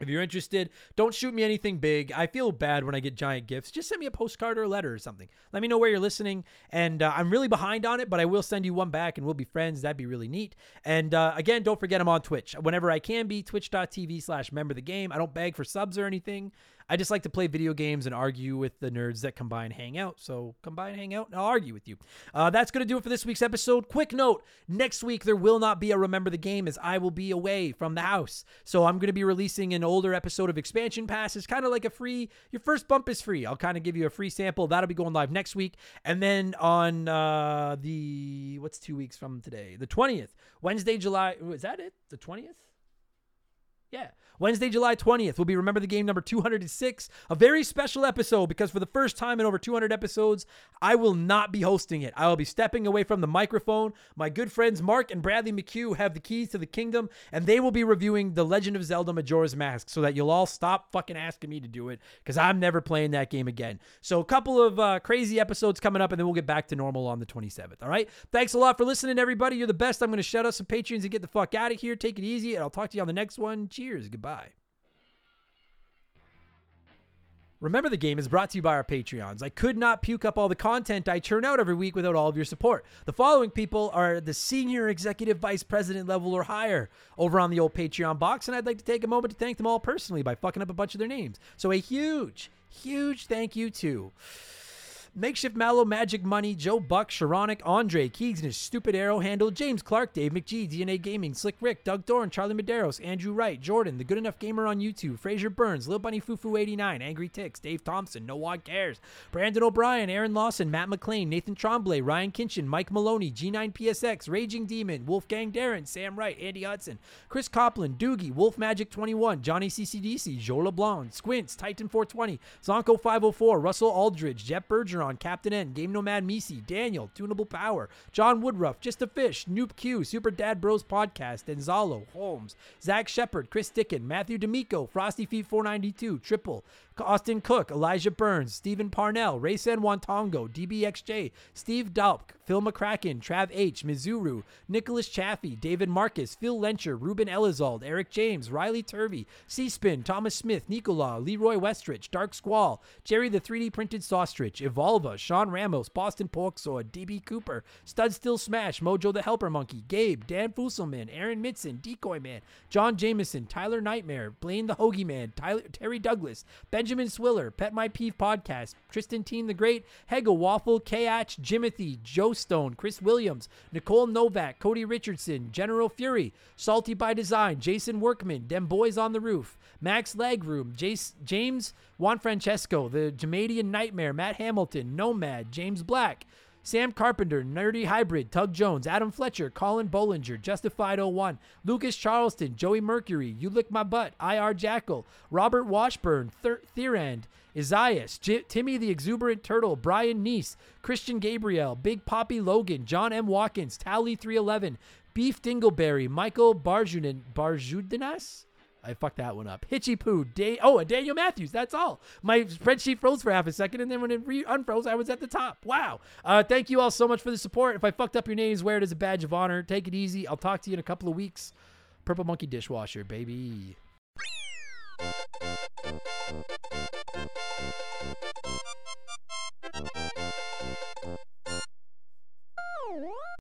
If you're interested, don't shoot me anything big. I feel bad when I get giant gifts. Just send me a postcard or a letter or something. Let me know where you're listening. And uh, I'm really behind on it, but I will send you one back and we'll be friends. That'd be really neat. And uh, again, don't forget I'm on Twitch. Whenever I can be, twitch.tv slash member the game. I don't beg for subs or anything. I just like to play video games and argue with the nerds that come by and hang out. So come by and hang out and I'll argue with you. Uh, that's going to do it for this week's episode. Quick note next week, there will not be a Remember the Game as I will be away from the house. So I'm going to be releasing an older episode of Expansion Pass. It's kind of like a free, your first bump is free. I'll kind of give you a free sample. That'll be going live next week. And then on uh, the, what's two weeks from today? The 20th, Wednesday, July, is that it? The 20th? Yeah. Wednesday, July 20th will be Remember the Game number 206, a very special episode because for the first time in over 200 episodes, I will not be hosting it. I will be stepping away from the microphone. My good friends Mark and Bradley McHugh have the keys to the kingdom, and they will be reviewing The Legend of Zelda Majora's Mask so that you'll all stop fucking asking me to do it because I'm never playing that game again. So, a couple of uh, crazy episodes coming up, and then we'll get back to normal on the 27th. All right. Thanks a lot for listening, everybody. You're the best. I'm going to shout out some Patreons and get the fuck out of here. Take it easy, and I'll talk to you on the next one. Cheers. Goodbye. Remember the Game is brought to you by our Patreons. I could not puke up all the content I churn out every week without all of your support. The following people are the senior executive vice president level or higher over on the old Patreon box, and I'd like to take a moment to thank them all personally by fucking up a bunch of their names. So a huge, huge thank you to Makeshift Mallow, Magic Money, Joe Buck, Sharonic, Andre, Keegs and his stupid arrow handle, James Clark, Dave McGee, DNA Gaming, Slick Rick, Doug Dorn, Charlie Medeiros, Andrew Wright, Jordan, The Good Enough Gamer on YouTube, Fraser Burns, Lil Bunny Fufu 89, Angry Ticks, Dave Thompson, No One Cares, Brandon O'Brien, Aaron Lawson, Matt McLean, Nathan Tremblay, Ryan Kinchin, Mike Maloney, G9PSX, Raging Demon, Wolfgang Darren, Sam Wright, Andy Hudson, Chris Copland, Doogie, Wolf Magic 21, Johnny CCDC, Joe LeBlanc, Squints, Titan 420, Zonko 504, Russell Aldridge, Jeff Bergeron, Captain N, Game Nomad Misi, Daniel, Tunable Power, John Woodruff, Just a Fish, Noob Q, Super Dad Bros Podcast, Enzalo, Holmes, Zach Shepard, Chris Dickin, Matthew D'Amico, Frosty Feet 492, Triple, Austin Cook, Elijah Burns, Stephen Parnell, Ray Raysan Wantongo, DBXJ, Steve Dalp, Phil McCracken, Trav H, Mizuru, Nicholas Chaffee, David Marcus, Phil Lencher, Ruben Elizald, Eric James, Riley Turvey, C-Spin, Thomas Smith, Nicola, Leroy Westrich, Dark Squall, Jerry the 3D Printed Saustrich, Evolva, Sean Ramos, Boston Porksaw, DB Cooper, Stud Still Smash, Mojo the Helper Monkey, Gabe, Dan Fusselman, Aaron Mitson, Decoy Man, John Jameson, Tyler Nightmare, Blaine the Hoagie Man, Tyler, Terry Douglas, Benjamin Swiller, Pet My Peeve Podcast, Tristan Teen the Great, Hegel Waffle, Kach, Jimothy, Joe Stone, Chris Williams, Nicole Novak, Cody Richardson, General Fury, Salty by Design, Jason Workman, Dem Boys on the Roof, Max Legroom, Jace, James Juan Francesco, The Jamadian Nightmare, Matt Hamilton, Nomad, James Black, Sam Carpenter, Nerdy Hybrid, Tug Jones, Adam Fletcher, Colin Bollinger, Justified 01, Lucas Charleston, Joey Mercury, You Lick My Butt, IR Jackal, Robert Washburn, Thir- Thierand, Isaias, J- Timmy the Exuberant Turtle, Brian Neese, Christian Gabriel, Big Poppy Logan, John M. Watkins, Tally 311, Beef Dingleberry, Michael Barjudan, Barjudinas? I fucked that one up. Hitchy Poo. Day- oh, and Daniel Matthews. That's all. My spreadsheet froze for half a second, and then when it re- unfroze, I was at the top. Wow. Uh, thank you all so much for the support. If I fucked up your names, wear it as a badge of honor. Take it easy. I'll talk to you in a couple of weeks. Purple Monkey Dishwasher, baby.